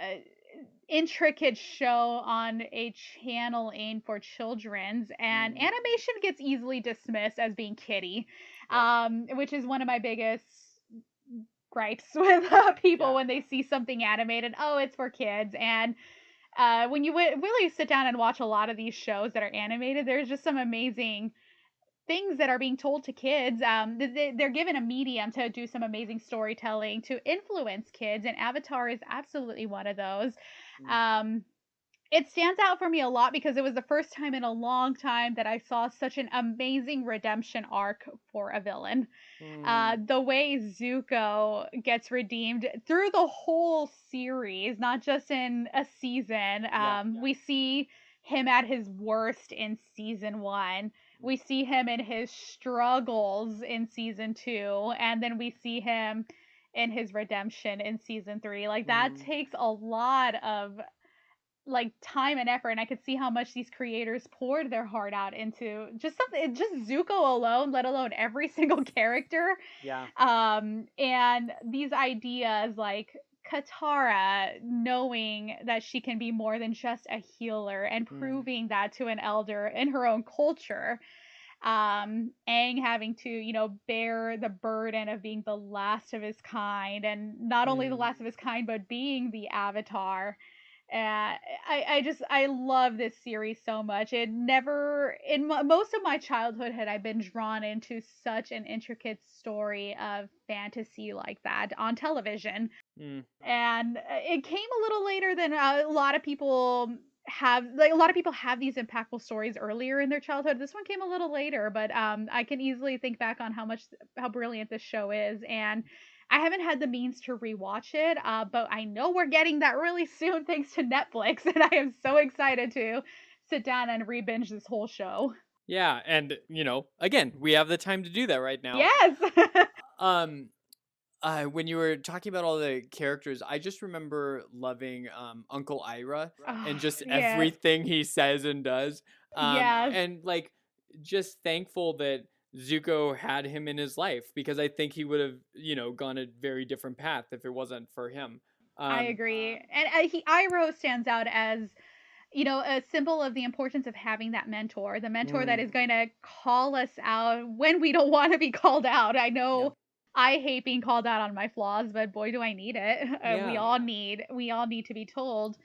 uh, intricate show on a channel aimed for children's. And Mm. animation gets easily dismissed as being kiddie, Yeah. um, which is one of my biggest gripes with uh, people Yeah. when they see something animated. Oh, it's for kids. And uh, when you w- really sit down and watch a lot of these shows that are animated, there's just some amazing things that are being told to kids. Um, they're given a medium to do some amazing storytelling to influence kids, and Avatar is absolutely one of those. Mm. Um, it stands out for me a lot because it was the first time in a long time that I saw such an amazing redemption arc for a villain. Uh, Mm. the way Zuko gets redeemed through the whole series, not just in a season. Yeah, Um, yeah. We see him at his worst in season one. We see him in his struggles in season two, and then we see him in his redemption in season three. Like that Mm. takes a lot of like time and effort and i could see how much these creators poured their heart out into just something just zuko alone let alone every single character yeah. um and these ideas like katara knowing that she can be more than just a healer and Mm. proving that to an elder in her own culture um Aang having to you know bear the burden of being the last of his kind and not only the Mm. last of his kind but being the avatar uh, I, I just I love this series so much. It never in mo most of my childhood had I been drawn into such an intricate story of fantasy like that on television, Mm. and uh, it came a little later than a lot of people have. Like a lot of people have these impactful stories earlier in their childhood. This one came a little later, but um, I can easily think back on how much how brilliant this show is and. I haven't had the means to rewatch it, uh, but I know we're getting that really soon thanks to Netflix, and I am so excited to sit down and re-binge this whole show. Yeah, and you know, again, we have the time to do that right now. Yes. Um, uh, when you were talking about all the characters, I just remember loving um Uncle Iroh and just Oh, Yeah. everything he says and does. Um, Yes. and like just thankful that Zuko had him in his life because I think he would have, you know, gone a very different path if it wasn't for him. Um, I agree, and uh, he Iroh stands out as you know, a symbol of the importance of having that mentor, the mentor that Mm. is going to call us out when we don't want to be called out. I know Yeah. I hate being called out on my flaws, but boy, do I need it. Uh, we all need, we all need to be told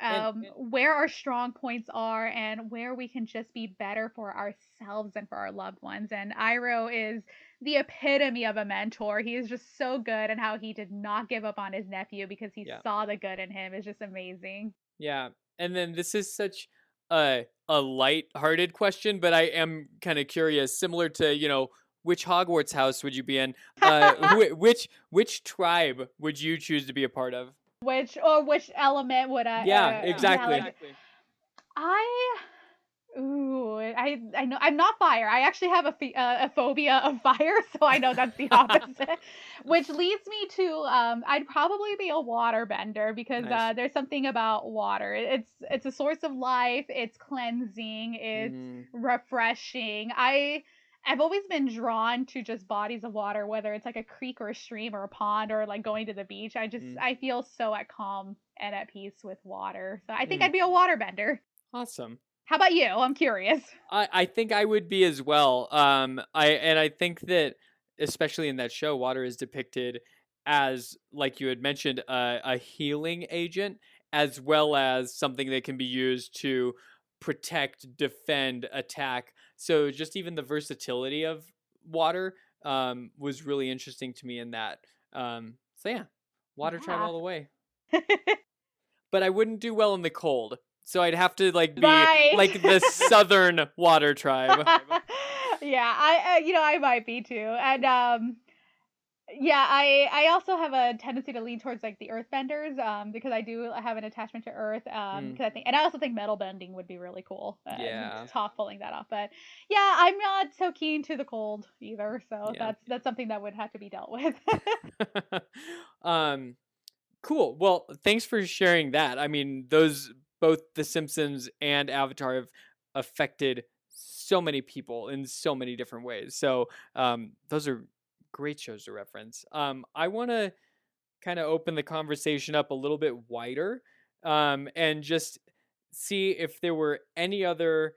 And um, where our strong points are and where we can just be better for ourselves and for our loved ones. And Iroh is the epitome of a mentor. He is just so good and how he did not give up on his nephew because he Yeah. saw the good in him is just amazing. Yeah. And then this is such a a light-hearted question, but I am kind of curious, similar to, you know, which Hogwarts house would you be in? Uh, whi- which which tribe would you choose to be a part of? Which or which element would I? Yeah, uh, exactly. like, I. Ooh, I I know I'm not fire. I actually have a phi- uh, a phobia of fire, so I know that's the opposite. Which leads me to um, I'd probably be a water bender because Nice. uh, there's something about water. It's it's a source of life. It's cleansing. It's Mhm. refreshing. I I've always been drawn to just bodies of water, whether it's like a creek or a stream or a pond or like going to the beach. I just Mm. I feel so at calm and at peace with water. So I think Mm. I'd be a water bender. Awesome. How about you? I'm curious. I, I think I would be as well. Um, I and I think that especially in that show, water is depicted as, like you had mentioned, a, a healing agent as well as something that can be used to protect, defend, attack. So just even the versatility of water um, was really interesting to me in that. Um, so yeah, water tribe all the way. But I wouldn't do well in the cold. So I'd have to like be Right. like the southern water tribe. yeah, I uh, you know I might be too, and um, yeah, I I also have a tendency to lean towards like the earthbenders, um, because I do have an attachment to earth, um, Mm. because I think, and I also think metal bending would be really cool. Uh, Yeah. Toph pulling that off, but yeah, I'm not so keen to the cold either, so Yeah. that's that's something that would have to be dealt with. um cool well thanks for sharing that i mean those both the simpsons and avatar have affected so many people in so many different ways so um those are great shows to reference um i want to kind of open the conversation up a little bit wider um and just see if there were any other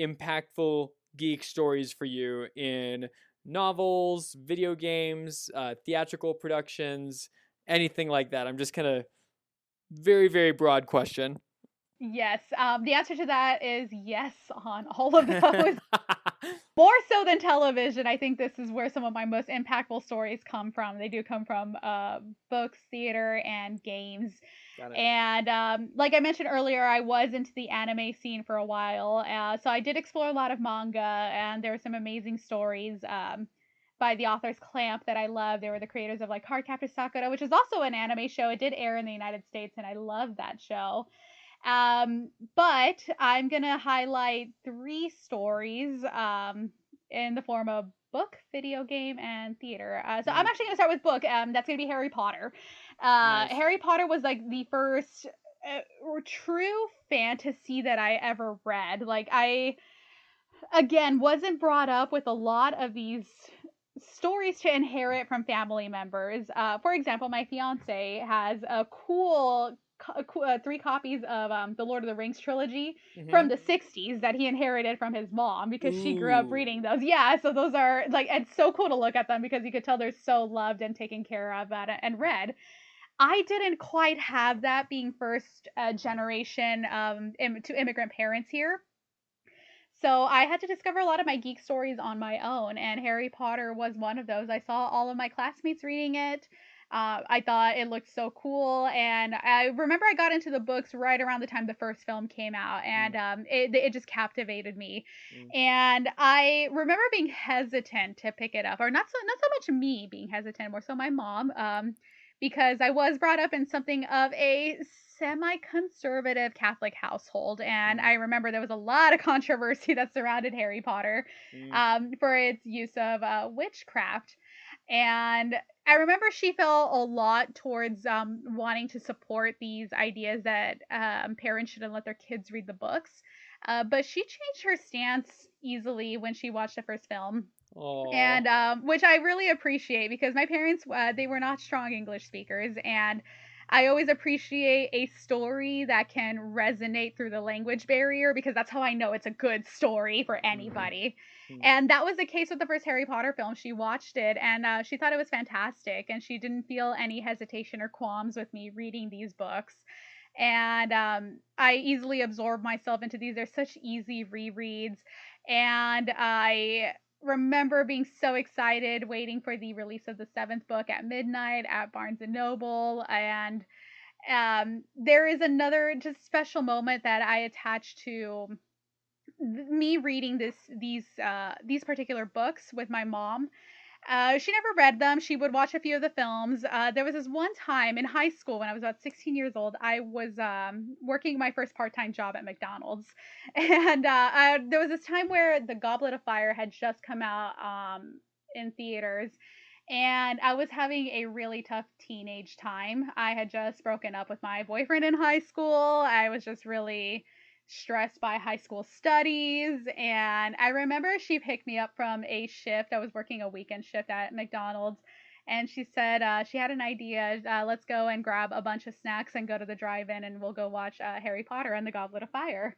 impactful geek stories for you in novels, video games, uh, theatrical productions, anything like that. I'm just kind of very, very broad question. yes, um, the answer to that is yes on all of those. more so than television i think this is where some of my most impactful stories come from. They do come from uh, books theater and games. And um, like i mentioned earlier i was into the anime scene for a while uh, so i did explore a lot of manga and there were some amazing stories um, by the authors clamp that i love. They were the creators of like cardcaptor sakura which is also an anime show. It did air in the united states and i love that show um, but I'm gonna highlight three stories um, in the form of book, video game, and theater. Uh, so I'm Mhm. actually gonna start with book. Um, that's gonna be Harry Potter. Uh, Nice. Harry Potter was like the first uh, true fantasy that I ever read. Like I, again, wasn't brought up with a lot of these stories to inherit from family members. Uh, for example, my fiance has a cool, co- co- uh, three copies of um, the Lord of the Rings trilogy from Mhm. the 60s that he inherited from his mom because she grew up reading those. Yeah, so those are like it's so cool to look at them because you could tell they're so loved and taken care of and, and read. I didn't quite have that being first uh, generation um, Im- to immigrant parents here. So I had to discover a lot of my geek stories on my own, and Harry Potter was one of those. I saw all of my classmates reading it. Uh, I thought it looked so cool, and I remember I got into the books right around the time the first film came out, and um, it it just captivated me. Mm. And I remember being hesitant to pick it up, or not so not so much me being hesitant, more so my mom, um, because I was brought up in something of a semi-conservative Catholic household, and Mm. I remember there was a lot of controversy that surrounded Harry Potter Mm. um, for its use of uh, witchcraft. And I remember she felt a lot towards um, wanting to support these ideas that um, parents shouldn't let their kids read the books. Uh, but she changed her stance easily when she watched the first film, Aw. and um, which I really appreciate because my parents uh, they were not strong English speakers, and I always appreciate a story that can resonate through the language barrier because that's how I know it's a good story for Mm-hmm. anybody. Mm. And that was the case with the first Harry Potter film. She watched it and uh, she thought it was fantastic, and she didn't feel any hesitation or qualms with me reading these books. And um, I easily absorb myself into these. They're such easy rereads. And I remember being so excited waiting for the release of the seventh book at midnight at Barnes and Noble. And um, there is another just special moment that I attach to th- me reading this these uh, these particular books with my mom. Uh, she never read them. She would watch a few of the films. Uh, there was this one time in high school when I was about 16 years old. I was um, working my first part-time job at McDonald's, and uh, I, there was this time where The Goblet of Fire had just come out um, in theaters, and I was having a really tough teenage time. I had just broken up with my boyfriend in high school. I was just really stressed by high school studies. And I remember she picked me up from a shift. I was working a weekend shift at McDonald's. And she said uh, she had an idea. Uh, let's go and grab a bunch of snacks and go to the drive in, and we'll go watch uh, Harry Potter and the Goblet of Fire.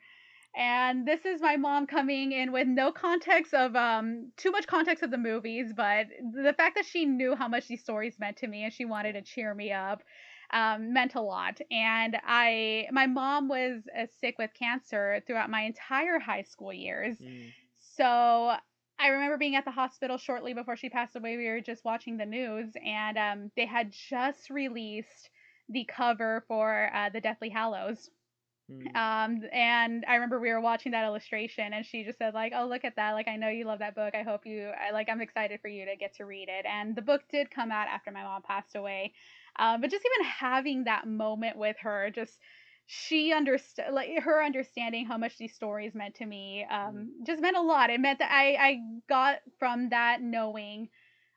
And this is my mom coming in with no context of um too much context of the movies, but the fact that she knew how much these stories meant to me and she wanted to cheer me up um, meant a lot. And I, my mom was uh, sick with cancer throughout my entire high school years. Mm. So I remember being at the hospital shortly before she passed away. We were just watching the news, and um, they had just released the cover for uh, the Deathly Hallows. Mm. Um, and I remember we were watching that illustration, and she just said like, "Oh, look at that! Like, I know you love that book. I hope you, I like, I'm excited for you to get to read it." And the book did come out after my mom passed away, um, but just even having that moment with her, just she understood, like her understanding how much these stories meant to me, um, just meant a lot. It meant that I, I got from that knowing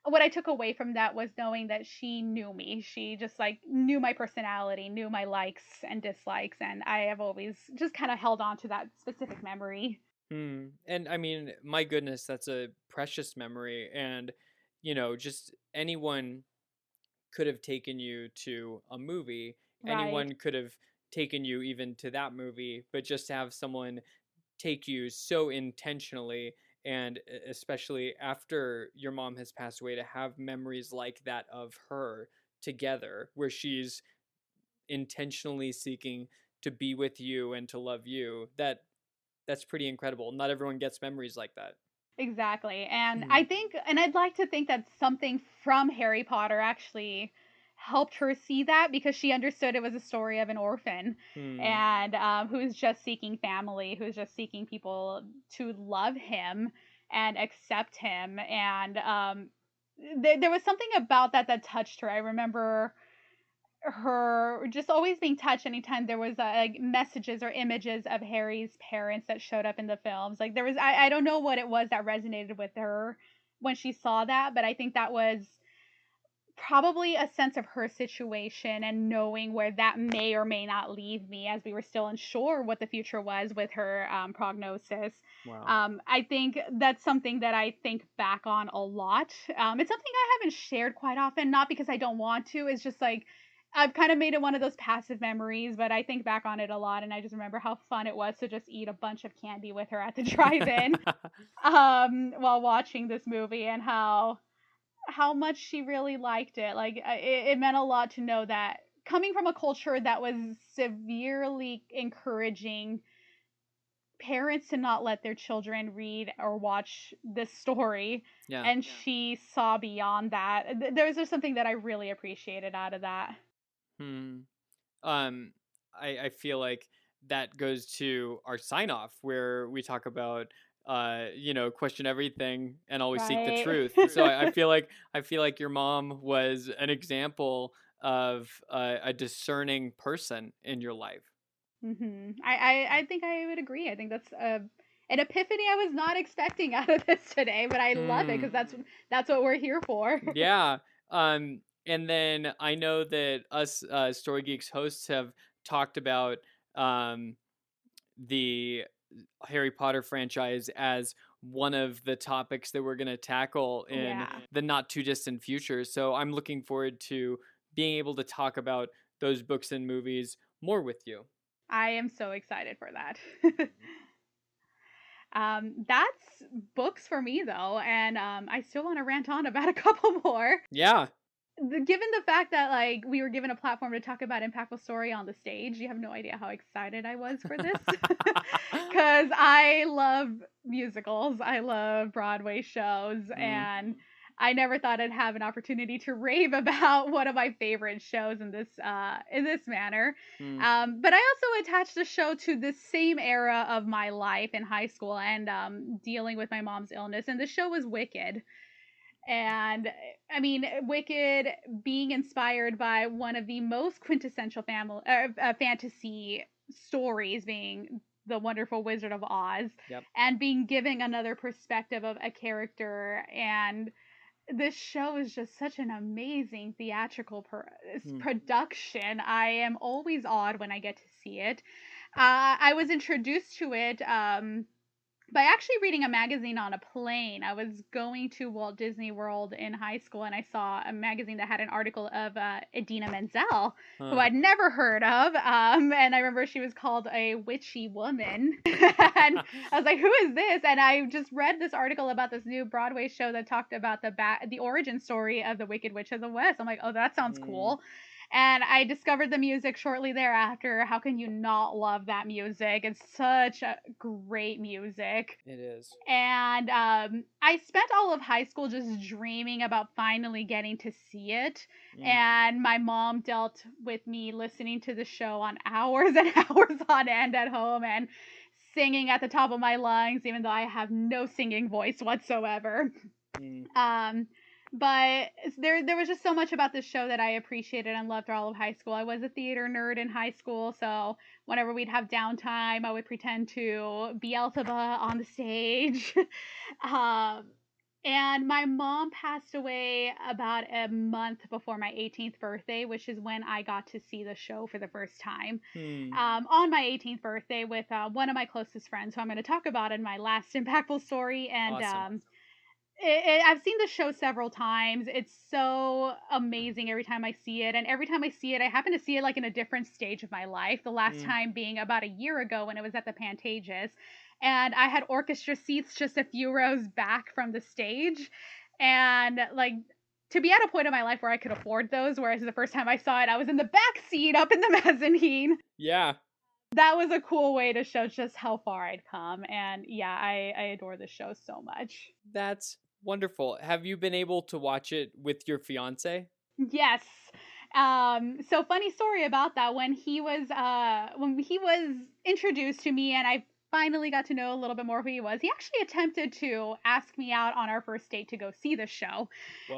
what I took away from that was knowing that she knew me. She just like knew my personality, knew my likes and dislikes, and I have always just kind of held on to that specific memory. Hmm. And I mean, my goodness, that's a precious memory. And, you know, just anyone could have taken you to a movie. Right. Anyone could have taken you even to that movie. But just to have someone take you so intentionally, and especially after your mom has passed away, to have memories like that of her together, where she's intentionally seeking to be with you and to love you, that that's pretty incredible. Not everyone gets memories like that. Exactly. And Mhm. I think, and I'd like to think that something from Harry Potter actually helped her see that because she understood it was a story of an orphan Hmm. and um, who's just seeking family, who's just seeking people to love him and accept him. And um, th- there was something about that that touched her. I remember her just always being touched anytime there was uh, like messages or images of Harry's parents that showed up in the films. Like there was, I, I don't know what it was that resonated with her when she saw that, but I think that was probably a sense of her situation and knowing where that may or may not leave me as we were still unsure what the future was with her um, prognosis. wow. Um, I think that's something that I think back on a lot. Um, it's something I haven't shared quite often, not because I don't want to. It's just like I've kind of made it one of those passive memories, but I think back on it a lot, and I just remember how fun it was to just eat a bunch of candy with her at the drive-in um, while watching this movie, and how how much she really liked it. Like it, it meant a lot to know that coming from a culture that was severely encouraging parents to not let their children read or watch this story yeah. and she saw beyond that Th- there's just something that i really appreciated out of that Hmm. Um, I I feel like that goes to our sign off where we talk about uh you know question everything and always seek the truth. So I, I feel like i feel like your mom was an example of uh, a discerning person in your life. Hmm I, I i think i would agree. I think that's a an epiphany i was not expecting out of this today but i love it because Hmm. that's that's what we're here for. Yeah. Um and then i know that us uh story geeks hosts have talked about um the harry potter franchise as one of the topics that we're going to tackle in Yeah. the not too distant future so i'm looking forward to being able to talk about those books and movies more with you. I am so excited for that. um, that's books for me though, and um, I still want to rant on about a couple more. Yeah. The, given the fact that like we were given a platform to talk about impactful story on the stage, you have no idea how excited I was for this because I love musicals, I love Broadway shows, Mm. and I never thought I'd have an opportunity to rave about one of my favorite shows in this uh, in this manner. Mm. Um, but I also attached the show to the same era of my life in high school and um, dealing with my mom's illness. And the show was Wicked. And I mean, Wicked being inspired by one of the most quintessential family uh, uh, fantasy stories, being the Wonderful Wizard of Oz, Yep. and being given another perspective of a character and this show is just such an amazing theatrical Hmm. production. I am always awed when I get to see it. Uh, I was introduced to it um, by actually reading a magazine on a plane. I was going to Walt Disney World in high school and I saw a magazine that had an article of uh, Idina Menzel, who I'd never heard of. Um, and I remember she was called a witchy woman. and I was like, "Who is this?" And I just read this article about this new Broadway show that talked about the ba- the origin story of the Wicked Witch of the West. I'm like, "Oh, that sounds Mm. cool." And I discovered the music shortly thereafter. How can you not love that music? It's such a great music. It is. And um, I spent all of high school just dreaming about finally getting to see it. Mm. And my mom dealt with me listening to the show on hours and hours on end at home and singing at the top of my lungs, even though I have no singing voice whatsoever. Mm. Um, but there there was just so much about this show that I appreciated and loved all of high school. I was a theater nerd in high school, so whenever we'd have downtime, I would pretend to be Elphaba on the stage. um, and my mom passed away about a month before my 18th birthday, which is when I got to see the show for the first time Hmm. um, on my 18th birthday with uh, one of my closest friends, who I'm going to talk about in my last impactful story. And Awesome. um, it, it, I've seen the show several times. It's so amazing every time I see it, and every time I see it, I happen to see it like in a different stage of my life. The last Mm. time being about a year ago when it was at the Pantages, and I had orchestra seats just a few rows back from the stage, and like to be at a point in my life where I could afford those, whereas the first time I saw it, I was in the back seat up in the mezzanine. Yeah. That was a cool way to show just how far I'd come. And yeah, I, I adore this show so much. That's wonderful. Have you been able to watch it with your fiance? Yes. Um, so funny story about that. When he was uh when he was introduced to me and I finally got to know a little bit more who he was, he actually attempted to ask me out on our first date to go see the show.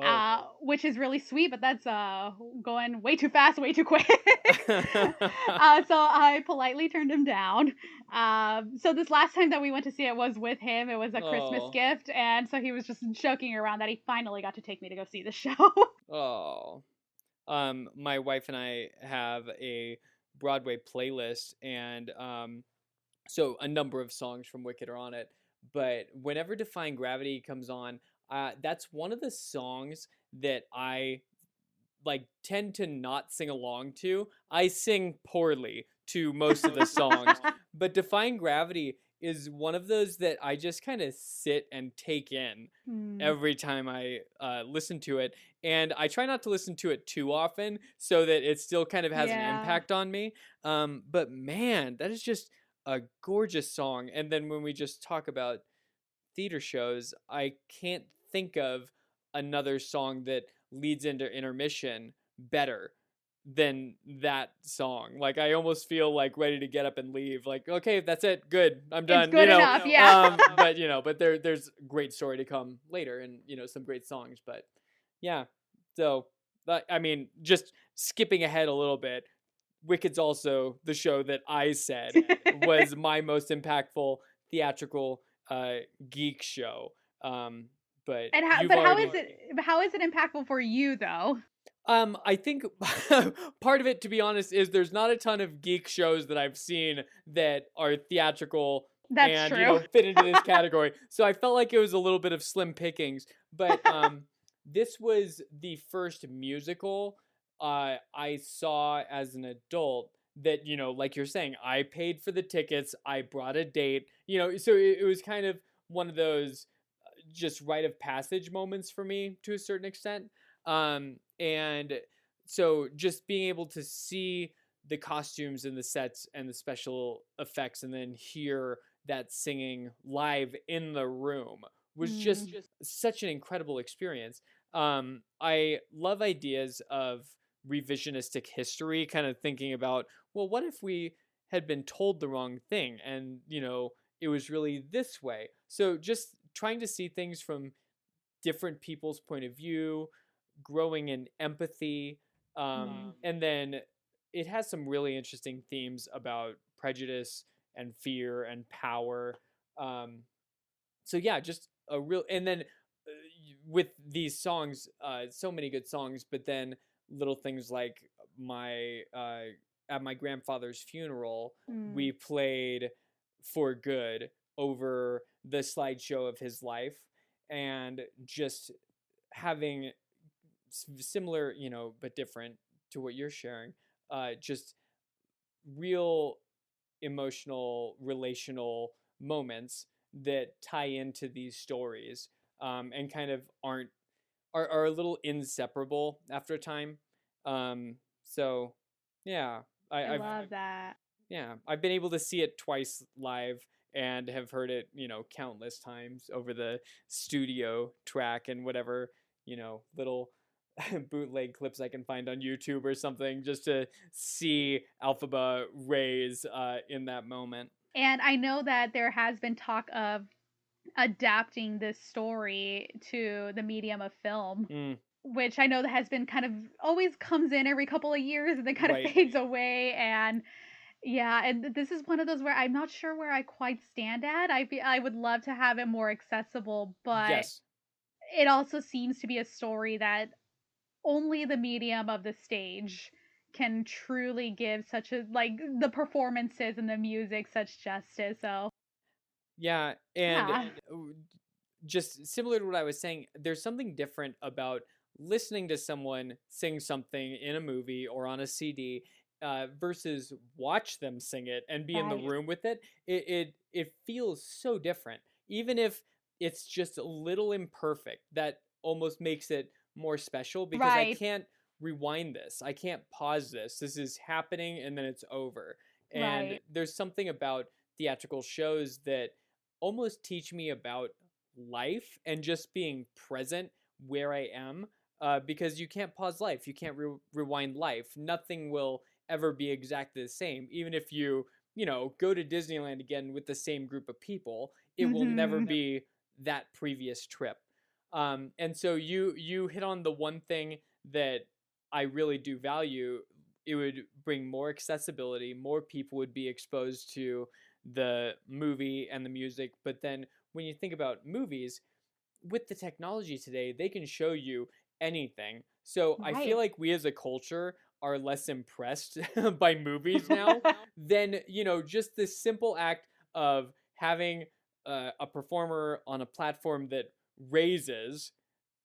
Uh, which is really sweet, but that's uh going way too fast, way too quick. uh, so I politely turned him down. Um, so this last time that we went to see it was with him. It was a Christmas Oh. gift, and so he was just joking around that he finally got to take me to go see the show. Oh. Um, my wife and I have a Broadway playlist, and um, so a number of songs from Wicked are on it. But whenever Defying Gravity comes on, uh, that's one of the songs that I like tend to not sing along to. I sing poorly to most of the songs, but Defying Gravity is one of those that I just kind of sit and take in Hmm. every time I uh, listen to it. And I try not to listen to it too often so that it still kind of has an impact on me. Um, but man, that is just a gorgeous song. And then when we just talk about theater shows, I can't think of another song that leads into intermission better than that song. Like I almost feel like ready to get up and leave. Like, okay, that's it. Good. I'm done. It's good you know, enough, yeah. um, but you know, but there there's great story to come later, and you know some great songs. But yeah, so but, I mean, just skipping ahead a little bit. Wicked's also the show that I said was my most impactful theatrical uh, geek show. Um, but and how, but how is it? How is it impactful for you though? um, I think part of it, to be honest, is there's not a ton of geek shows that I've seen that are theatrical That's and true. you know fit into this category. So I felt like it was a little bit of slim pickings. But um, this was the first musical uh, I saw as an adult that you know like you're saying i paid for the tickets i brought a date you know so it, it was kind of one of those uh, just rite of passage moments for me to a certain extent um, and so just being able to see the costumes and the sets and the special effects and then hear that singing live in the room was mm. just, just such an incredible experience um, i love ideas of revisionistic history kind of thinking about well what if we had been told the wrong thing and you know it was really this way so just trying to see things from different people's point of view growing in empathy um, mm. and then it has some really interesting themes about prejudice and fear and power um, so yeah just a real and then uh, with these songs uh, so many good songs but then little things like my uh, at my grandfather's funeral mm. we played for good over the slideshow of his life and just having similar you know but different to what you're sharing uh, just real emotional relational moments that tie into these stories um, and kind of aren't are, are a little inseparable after a time. Um, so yeah, I, I love I've, that. Yeah, I've been able to see it twice live and have heard it, you know, countless times over the studio track and whatever, you know, little bootleg clips I can find on YouTube or something just to see Elphaba raise uh, in that moment. And I know that there has been talk of adapting this story to the medium of film. Mm. Which I know that has been kind of always comes in every couple of years and then kind right. of fades away. And yeah, and this is one of those where I'm not sure where I quite stand at. I I would love to have it more accessible, but yes. it also seems to be a story that only the medium of the stage can truly give such a like the performances and the music such justice. So yeah, and yeah. just similar to what I was saying, there's something different about listening to someone sing something in a movie or on a CD uh, versus watch them sing it and be right. in the room with it. It it it feels so different, even if it's just a little imperfect. That almost makes it more special because right. I can't rewind this. I can't pause this. This is happening and then it's over. And right. there's something about theatrical shows that almost teach me about life and just being present where I am. Uh, because you can't pause life, you can't re- rewind life. Nothing will ever be exactly the same. Even if you, you know, go to Disneyland again with the same group of people, it mm-hmm. will never mm-hmm. be that previous trip. Um, and so you you hit on the one thing that I really do value. It would bring more accessibility. More people would be exposed to the movie and the music. But then when you think about movies, with the technology today, they can show you anything. So right. I feel like we as a culture are less impressed by movies now than, you know, just this simple act of having uh, a performer on a platform that raises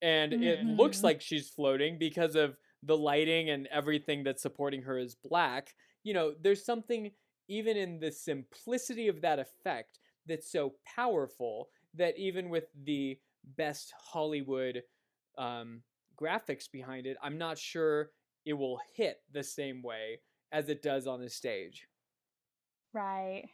and mm-hmm. it looks mm-hmm. like she's floating because of the lighting and everything that's supporting her is black. You know, there's something even in the simplicity of that effect that's so powerful that even with the best Hollywood um, graphics behind it, I'm not sure it will hit the same way as it does on the stage. Right.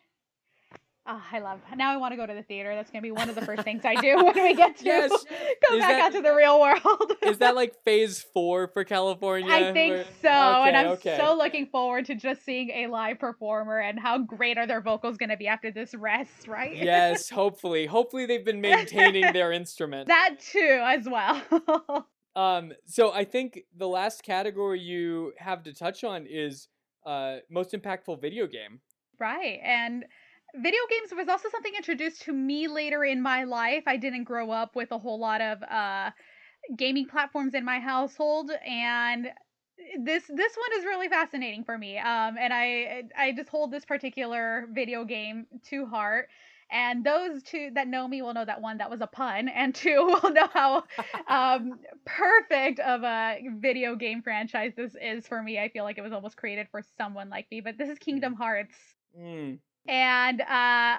Oh, I love. Now I want to go to the theater. That's gonna be one of the first things I do when we get to yes. go is back that, out to the real world. is that like phase four for California? I think Where, so, okay, and I'm okay. so looking forward to just seeing a live performer and how great are their vocals gonna be after this rest, right? Yes, hopefully. Hopefully they've been maintaining their instrument. That too, as well. Um. So I think the last category you have to touch on is uh most impactful video game. Right, and video games was also something introduced to me later in my life. I didn't grow up with a whole lot of uh, gaming platforms in my household, and this this one is really fascinating for me. Um, and I I just hold this particular video game to heart. And those two that know me will know that one, that was a pun, and two will know how um, perfect of a video game franchise this is for me. I feel like it was almost created for someone like me, but this is Kingdom Hearts. Mm. And uh,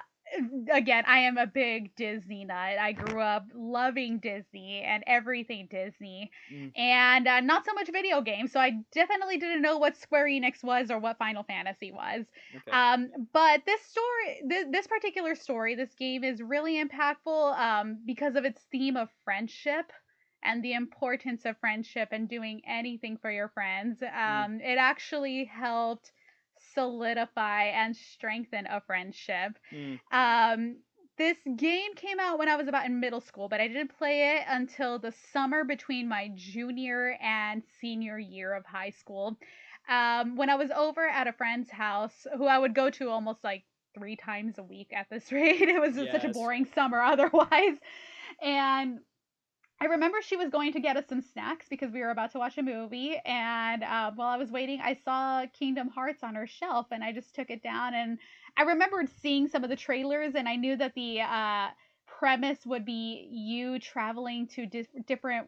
again, I am a big Disney nut. I grew up loving Disney and everything Disney, Mm. and uh, not so much video games. So I definitely didn't know what Square Enix was or what Final Fantasy was. Okay. Um, but this story, th- this particular story, this game is really impactful um, because of its theme of friendship and the importance of friendship and doing anything for your friends. Um, It actually helped solidify and strengthen a friendship. Mm. Um, this game came out when I was about in middle school, but I didn't play it until the summer between my junior and senior year of high school. Um, when I was over at a friend's house, who I would go to almost like three times a week at this rate. It was just such a boring summer otherwise. And I remember she was going to get us some snacks because we were about to watch a movie. And uh, while I was waiting, I saw Kingdom Hearts on her shelf and I just took it down. And I remembered seeing some of the trailers and I knew that the uh, premise would be you traveling to di- different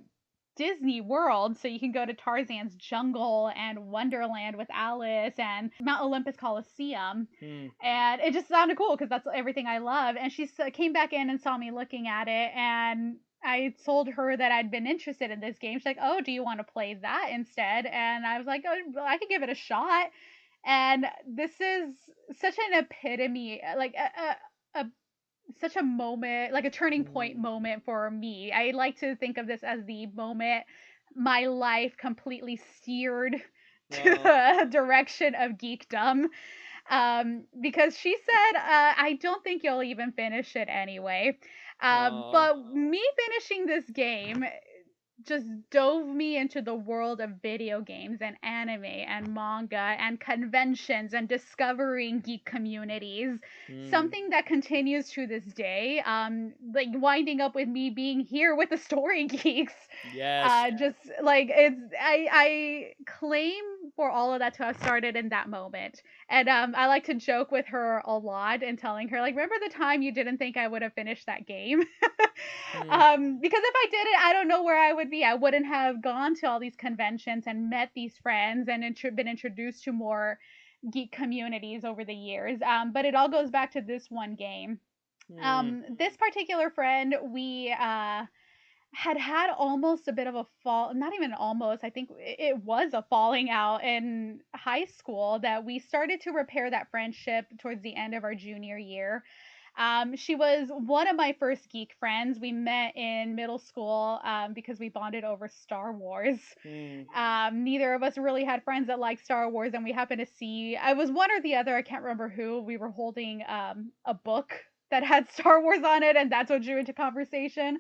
Disney worlds. So you can go to Tarzan's jungle and Wonderland with Alice and Mount Olympus Coliseum Mm. and it just sounded cool because that's everything I love. And she came back in and saw me looking at it, and I told her that I'd been interested in this game. She's like, "Oh, do you want to play that instead?" And I was like, "Oh, well, I could give it a shot." And this is such an epitome, like a, a, a such a moment, like a turning point Mm. moment for me. I like to think of this as the moment my life completely steered to the direction of geekdom um, because she said, uh, I don't think you'll even finish it anyway. Um, but me finishing this game just dove me into the world of video games and anime and manga and conventions and discovering geek communities Mm. something that continues to this day um like winding up with me being here with the story geeks Yes. uh just like it's i i claim for all of that to have started in that moment and um i like to joke with her a lot and telling her like remember the time you didn't think i would have finished that game Mm. um because if i did it i don't know where i would be i wouldn't have gone to all these conventions and met these friends and intro- been introduced to more geek communities over the years. Um but it all goes back to this one game. Mm. um this particular friend we uh had had almost a bit of a fall not even almost i think it was a falling out in high school that we started to repair that friendship towards the end of our junior year um, she was one of my first geek friends we met in middle school um, because we bonded over star wars Mm. um, neither of us really had friends that liked Star Wars, and we happened to see I was one or the other. I can't remember who. We were holding um, a book that had Star Wars on it, and that's what drew into conversation.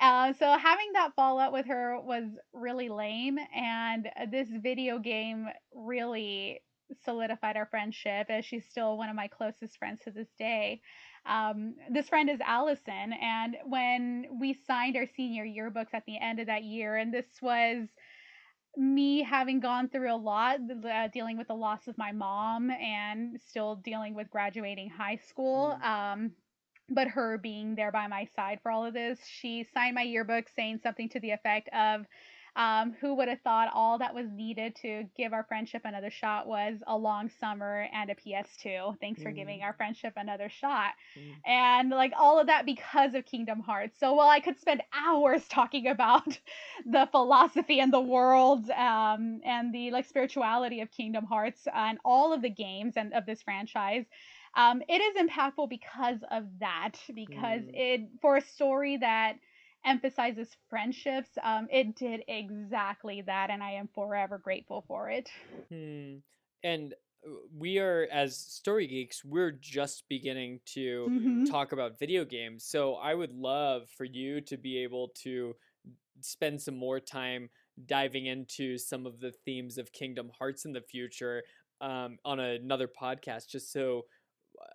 Uh, so having that fallout with her was really lame, and uh, this video game really solidified our friendship. As she's still one of my closest friends to this day. Um, this friend is Allison, and when we signed our senior yearbooks at the end of that year, and this was me having gone through a lot, uh, dealing with the loss of my mom and still dealing with graduating high school. Um, but her being there by my side for all of this, she signed my yearbook saying something to the effect of, um, who would have thought all that was needed to give our friendship another shot was a long summer and a PS2. Thanks for giving Mm. our friendship another shot Mm. and like all of that because of Kingdom Hearts. So while I could spend hours talking about the philosophy and the world um, and the like spirituality of Kingdom Hearts and all of the games and of this franchise, um, it is impactful because of that. Because Mm. it for a story that emphasizes friendships, um, it did exactly that, and I am forever grateful for it. Hmm. And uh, we are, as story geeks, we're just beginning to Mhm. talk about video games. So I would love for you to be able to spend some more time diving into some of the themes of Kingdom Hearts in the future um, on another podcast, just so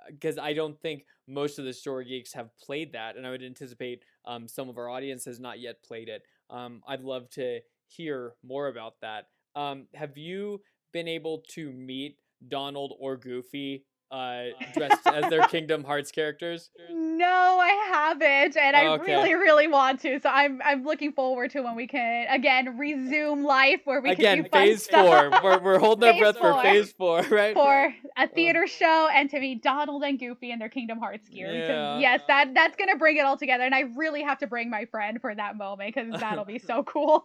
because I don't think most of the story geeks have played that, and I would anticipate um, some of our audience has not yet played it. Um, I'd love to hear more about that. Um, have you been able to meet Donald or Goofy uh, dressed as their Kingdom Hearts characters? No, I haven't, and I Okay. really, really want to. So I'm, I'm looking forward to when we can again resume life where we Again, can do fun phase stuff four. We're, we're holding our Phase breath for phase four, right? for a theater show and to meet Donald and Goofy in their Kingdom Hearts gear. Yeah. Yes, that that's gonna bring it all together, and I really have to bring my friend for that moment because that'll be so cool.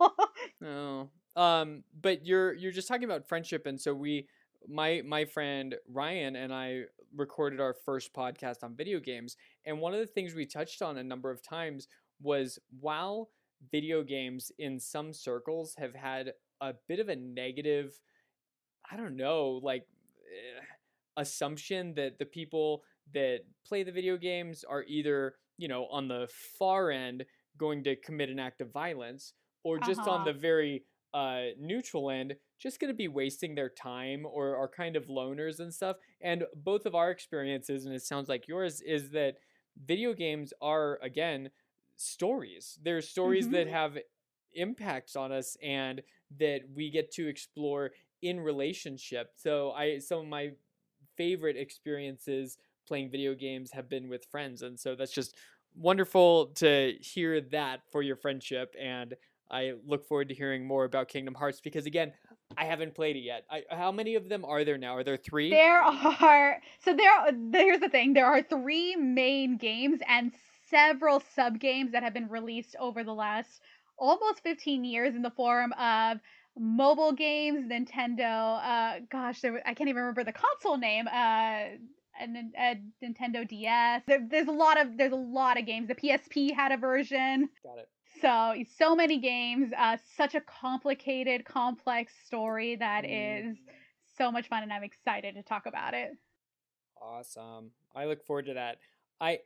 No. Um, but you're you're just talking about friendship, and so we, my my friend Ryan and I recorded our first podcast on video games, and one of the things we touched on a number of times was while video games in some circles have had a bit of a negative, I don't know, like eh, assumption that the people that play the video games are either you know on the far end going to commit an act of violence or just on Uh-huh. the very uh, neutral end, just going to be wasting their time or are kind of loners and stuff. And both of our experiences, and it sounds like yours, is that video games are, again, stories. They're stories that mm-hmm. have impacts on us and that we get to explore in relationship. So I some of my favorite experiences playing video games have been with friends and so that's just wonderful to hear that for your friendship and I look forward to hearing more about Kingdom Hearts because again, I haven't played it yet. I, how many of them are there now? Are there 3? there are so there. Here's the thing: there are three main games and several sub games that have been released over the last almost 15 years in the form of mobile games, Nintendo. Uh, gosh, there, I can't even remember the console name. Uh, a, Nin- a Nintendo DS. There, there's a lot of there's a lot of games. The PSP had a version. Got it. So so many games. Uh, such a complicated, complex story that Mm. is so much fun, and I'm excited to talk about it. Awesome. I look forward to that. I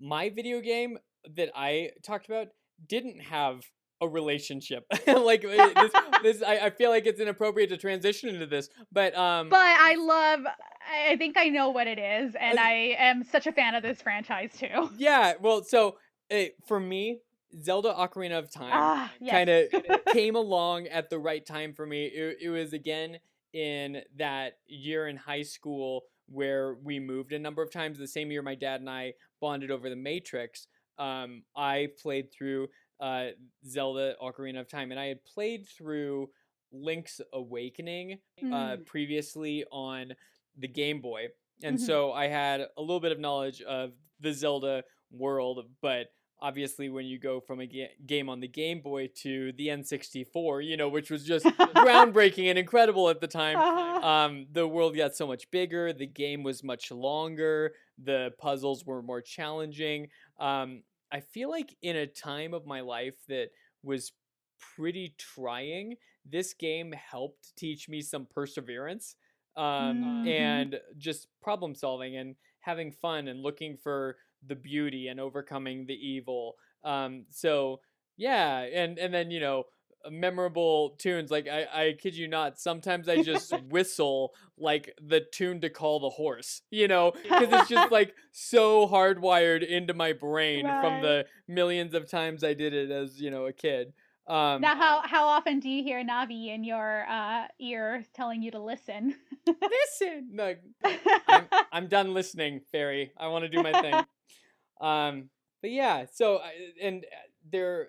my video game that I talked about didn't have a relationship. like uh, this, this I, I feel like it's inappropriate to transition into this, but um But I love. I think I know what it is, and Uh, I am such a fan of this franchise too. yeah, well, so uh, for me, Zelda Ocarina of Time Ah, yes. kind of came along at the right time for me. It, it was again in that year in high school where we moved a number of times. The same year my dad and I bonded over the Matrix. Um, I played through uh, Zelda Ocarina of Time, and I had played through Link's Awakening uh, Mm. previously on the Game Boy, and Mhm. so I had a little bit of knowledge of the Zelda world, but obviously when you go from a ga- game on the Game Boy to the N64, you know, which was just groundbreaking and incredible at the time, um, the world got so much bigger. The game was much longer. The puzzles were more challenging. Um, I feel like in a time of my life that was pretty trying, this game helped teach me some perseverance um, Mhm. and just problem solving and having fun and looking for the beauty and overcoming the evil. Um, so yeah, and and then you know memorable tunes like I, I kid you not sometimes i just whistle like the tune to call the horse you know because it's just like so hardwired into my brain from the millions of times i did it as you know a kid um now, how how often do you hear Navi in your uh, ear telling you to listen? listen no I'm, I'm done listening fairy i want to do my thing um but yeah so and uh, there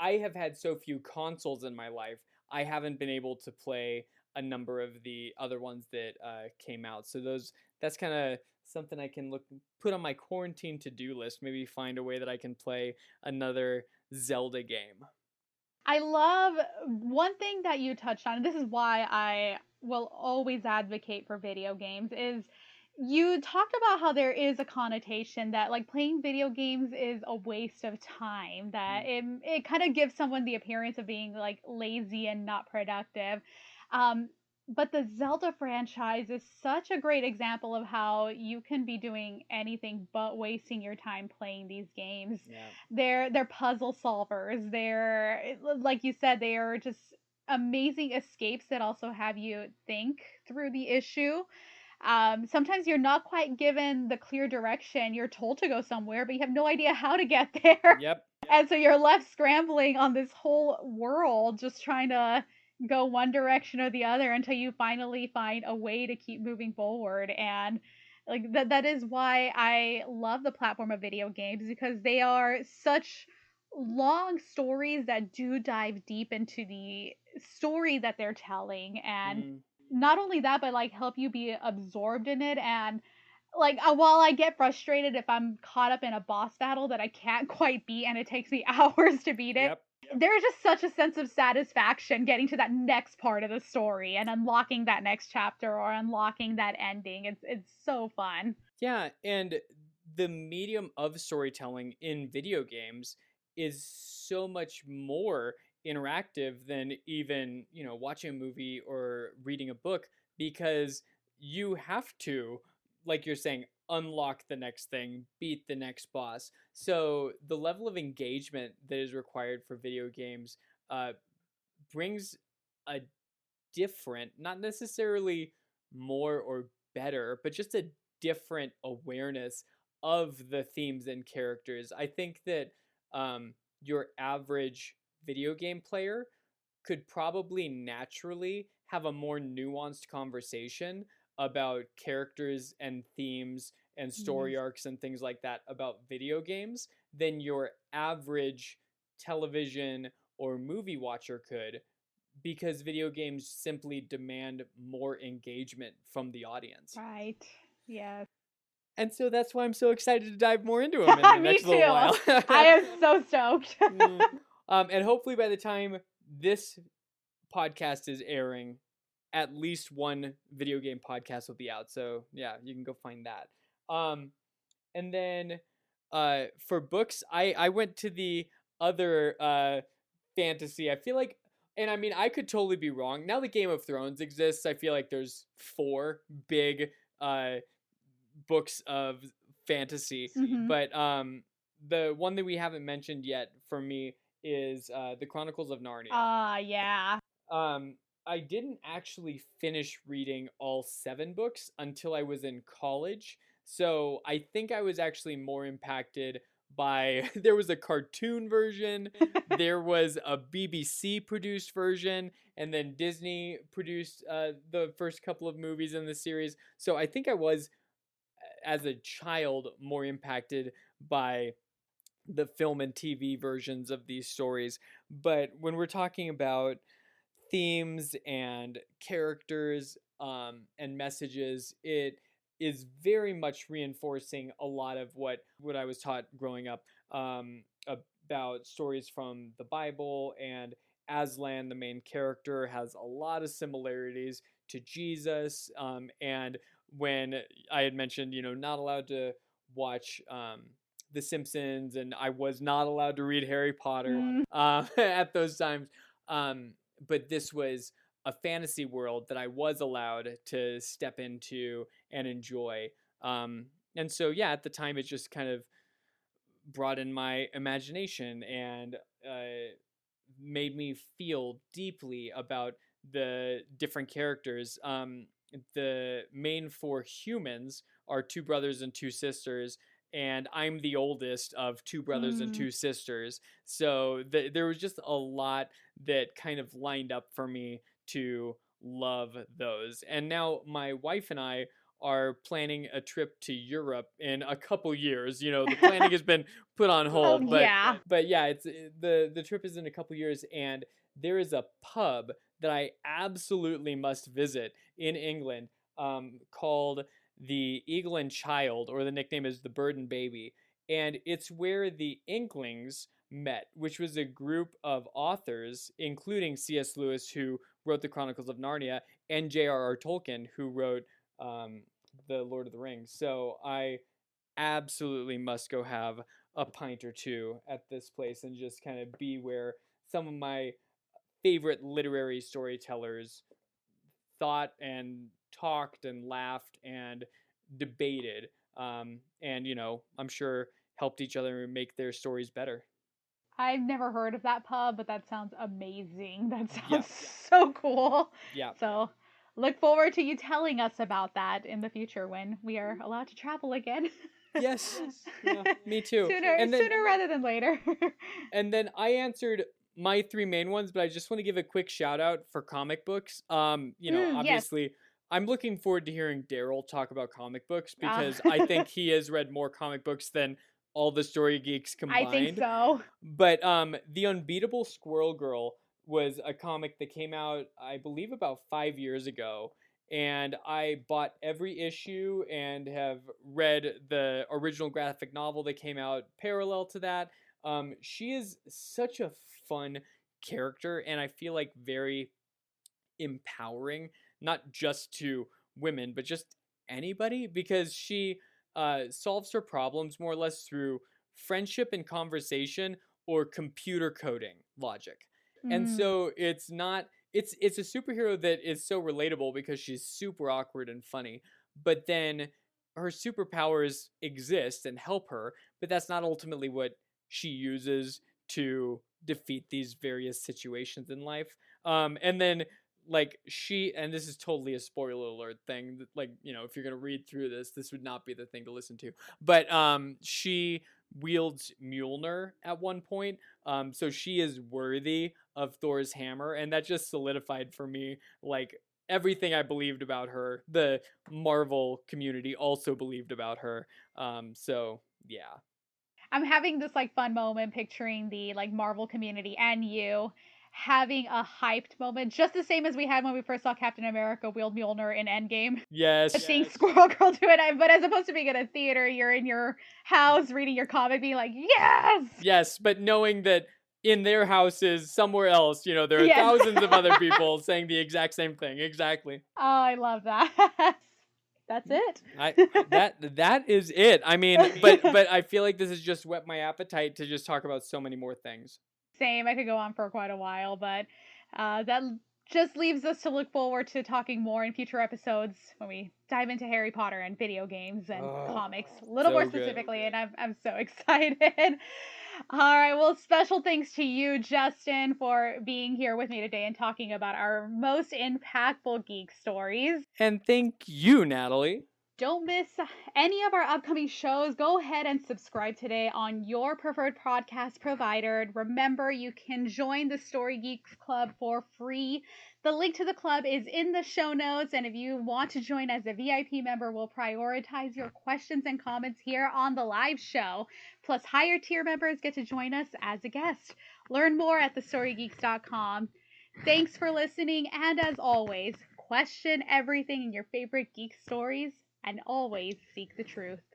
i have had so few consoles in my life i haven't been able to play a number of the other ones that uh, came out. So those that's kind of something i can look put on my quarantine to-do list maybe find a way that i can play another zelda game. I love one thing that you touched on, this is why I will always advocate for video games, is you talked about how there is a connotation that like playing video games is a waste of time, that it, it kind of gives someone the appearance of being like lazy and not productive. Um, but the Zelda franchise is such a great example of how you can be doing anything but wasting your time playing these games. Yeah. They're they're puzzle solvers they're like you said they are just amazing escapes that also have you think through the issue um, sometimes you're not quite given the clear direction you're told to go somewhere but you have no idea how to get there. Yep. And so you're left scrambling on this whole world just trying to go one direction or the other until you finally find a way to keep moving forward. And Like that that is why I love the platform of video games because they are such long stories that do dive deep into the story that they're telling. And Mhm. Not only that but like help you be absorbed in it and like uh, while I get frustrated if I'm caught up in a boss battle that I can't quite beat and it takes me hours to beat it Yep. there is just such a sense of satisfaction getting to that next part of the story and unlocking that next chapter or unlocking that ending it's it's so fun Yeah, and the medium of storytelling in video games is so much more interactive than even, you know, watching a movie or reading a book because you have to, like you're saying, unlock the next thing, beat the next boss. So the level of engagement that is required for video games uh, brings a different, not necessarily more or better, but just a different awareness of the themes and characters. I think that um, your average video game player could probably naturally have a more nuanced conversation about characters and themes and story arcs and things like that about video games than your average television or movie watcher could because video games simply demand more engagement from the audience. right yes And so that's why I'm so excited to dive more into them in the Me next little while. i am so stoked Mm. Um, and hopefully by the time this podcast is airing, at least one video game podcast will be out. So yeah, you can go find that. Um, and then uh, for books, I I went to the other uh, fantasy. I feel like, and I mean, I could totally be wrong. Now that Game of Thrones exists, I feel like there's four big uh, books of fantasy. Mhm. But um, the one that we haven't mentioned yet for me is uh, the Chronicles of Narnia. Ah, yeah. um, I didn't actually finish reading all seven books until I was in college. So I think I was actually more impacted by there was a cartoon version, there was a BBC produced version, and then Disney produced uh, the first couple of movies in the series. So I think I was, uh, as a child, more impacted by the film and TV versions of these stories. But when we're talking about themes and characters um, and messages, it is very much reinforcing a lot of what what I was taught growing up um, about stories from the Bible and Aslan, the main character, has a lot of similarities to Jesus. Um, and when I had mentioned, you know, not allowed to watch um, The Simpsons, and I was not allowed to read Harry Potter Mm. uh, at those times. Um, but this was a fantasy world that I was allowed to step into and enjoy. Um, and so, yeah, at the time, it just kind of brought in my imagination and uh, made me feel deeply about the different characters. Um, the main four humans are two brothers and two sisters, and I'm the oldest of two brothers and Mm. two sisters. So th- there was just a lot that kind of lined up for me to love those. And now my wife and I are planning a trip to Europe in a couple years. You know, the planning has been put on hold, Oh, but yeah. but yeah, it's uh, the the trip is in a couple years and there is a pub that I absolutely must visit in England um, called the Eagle and Child, or the nickname is the Bird and Baby, and it's where the Inklings met, which was a group of authors, including C.S. Lewis, who wrote the Chronicles of Narnia, and J.R.R. Tolkien, who wrote um, the Lord of the Rings. So I absolutely must go have a pint or two at this place and just kind of be where some of my favorite literary storytellers thought and talked and laughed and debated um, and you know i'm sure helped each other make their stories better I've never heard of that pub, but that sounds amazing. That Yeah. sounds so cool. yeah So look forward to you telling us about that in the future when we are allowed to travel again. yes yeah, me too sooner then sooner rather than later. and then i answered my three main ones but i just want to give a quick shout out for comic books um you know Mm, yes. I'm looking forward to hearing Daryl talk about comic books Ah. because I think he has read more comic books than all the story geeks combined. I think so. But um, the Unbeatable Squirrel Girl was a comic that came out, I believe, about five years ago, and I bought every issue and have read the original graphic novel that came out parallel to that. Um, she is such a fun character, and I feel like very empowering, not just to women, but just anybody, because she uh, solves her problems more or less through friendship and conversation or computer coding logic. And Mm. so it's not it's it's a superhero that is so relatable because she's super awkward and funny, but then her superpowers exist and help her, but that's not ultimately what she uses to defeat these various situations in life. Um and then like she and this is totally a spoiler alert thing like you know if you're going to read through this this would not be the thing to listen to. But um she wields Mjolnir at one point um so she is worthy of Thor's hammer and that just solidified for me like everything I believed about her the Marvel community also believed about her um so yeah. I'm having this like fun moment picturing the like Marvel community and you having a hyped moment, just the same as we had when we first saw Captain America wield Mjolnir in Endgame. yes Just seeing Squirrel Girl do it, but as opposed to being in a theater, you're in your house reading your comic, being like, "Yes!" Yes, but knowing that in their houses somewhere else, you know, there are Yes. thousands of other people saying the exact same thing. Exactly. Oh, I love that. That's it. I that that is it. I mean, but but I feel like this has just whet my appetite to just talk about so many more things. Same. I could go on for quite a while, but uh, that just leaves us to look forward to talking more in future episodes when we dive into Harry Potter and video games and Oh, comics a little so more good. specifically. And I'm I'm so excited. All right. Well, special thanks to you, Justin, for being here with me today and talking about our most impactful geek stories. And thank you, Natalie. Don't miss any of our upcoming shows. Go ahead and subscribe today on your preferred podcast provider. Remember, you can join the Story Geeks Club for free. The link to the club is in the show notes. And if you want to join as a VIP member, we'll prioritize your questions and comments here on the live show. Plus, higher tier members get to join us as a guest. Learn more at thestorygeeks.com. Thanks for listening. And as always, question everything in your favorite geek stories and always seek the truth.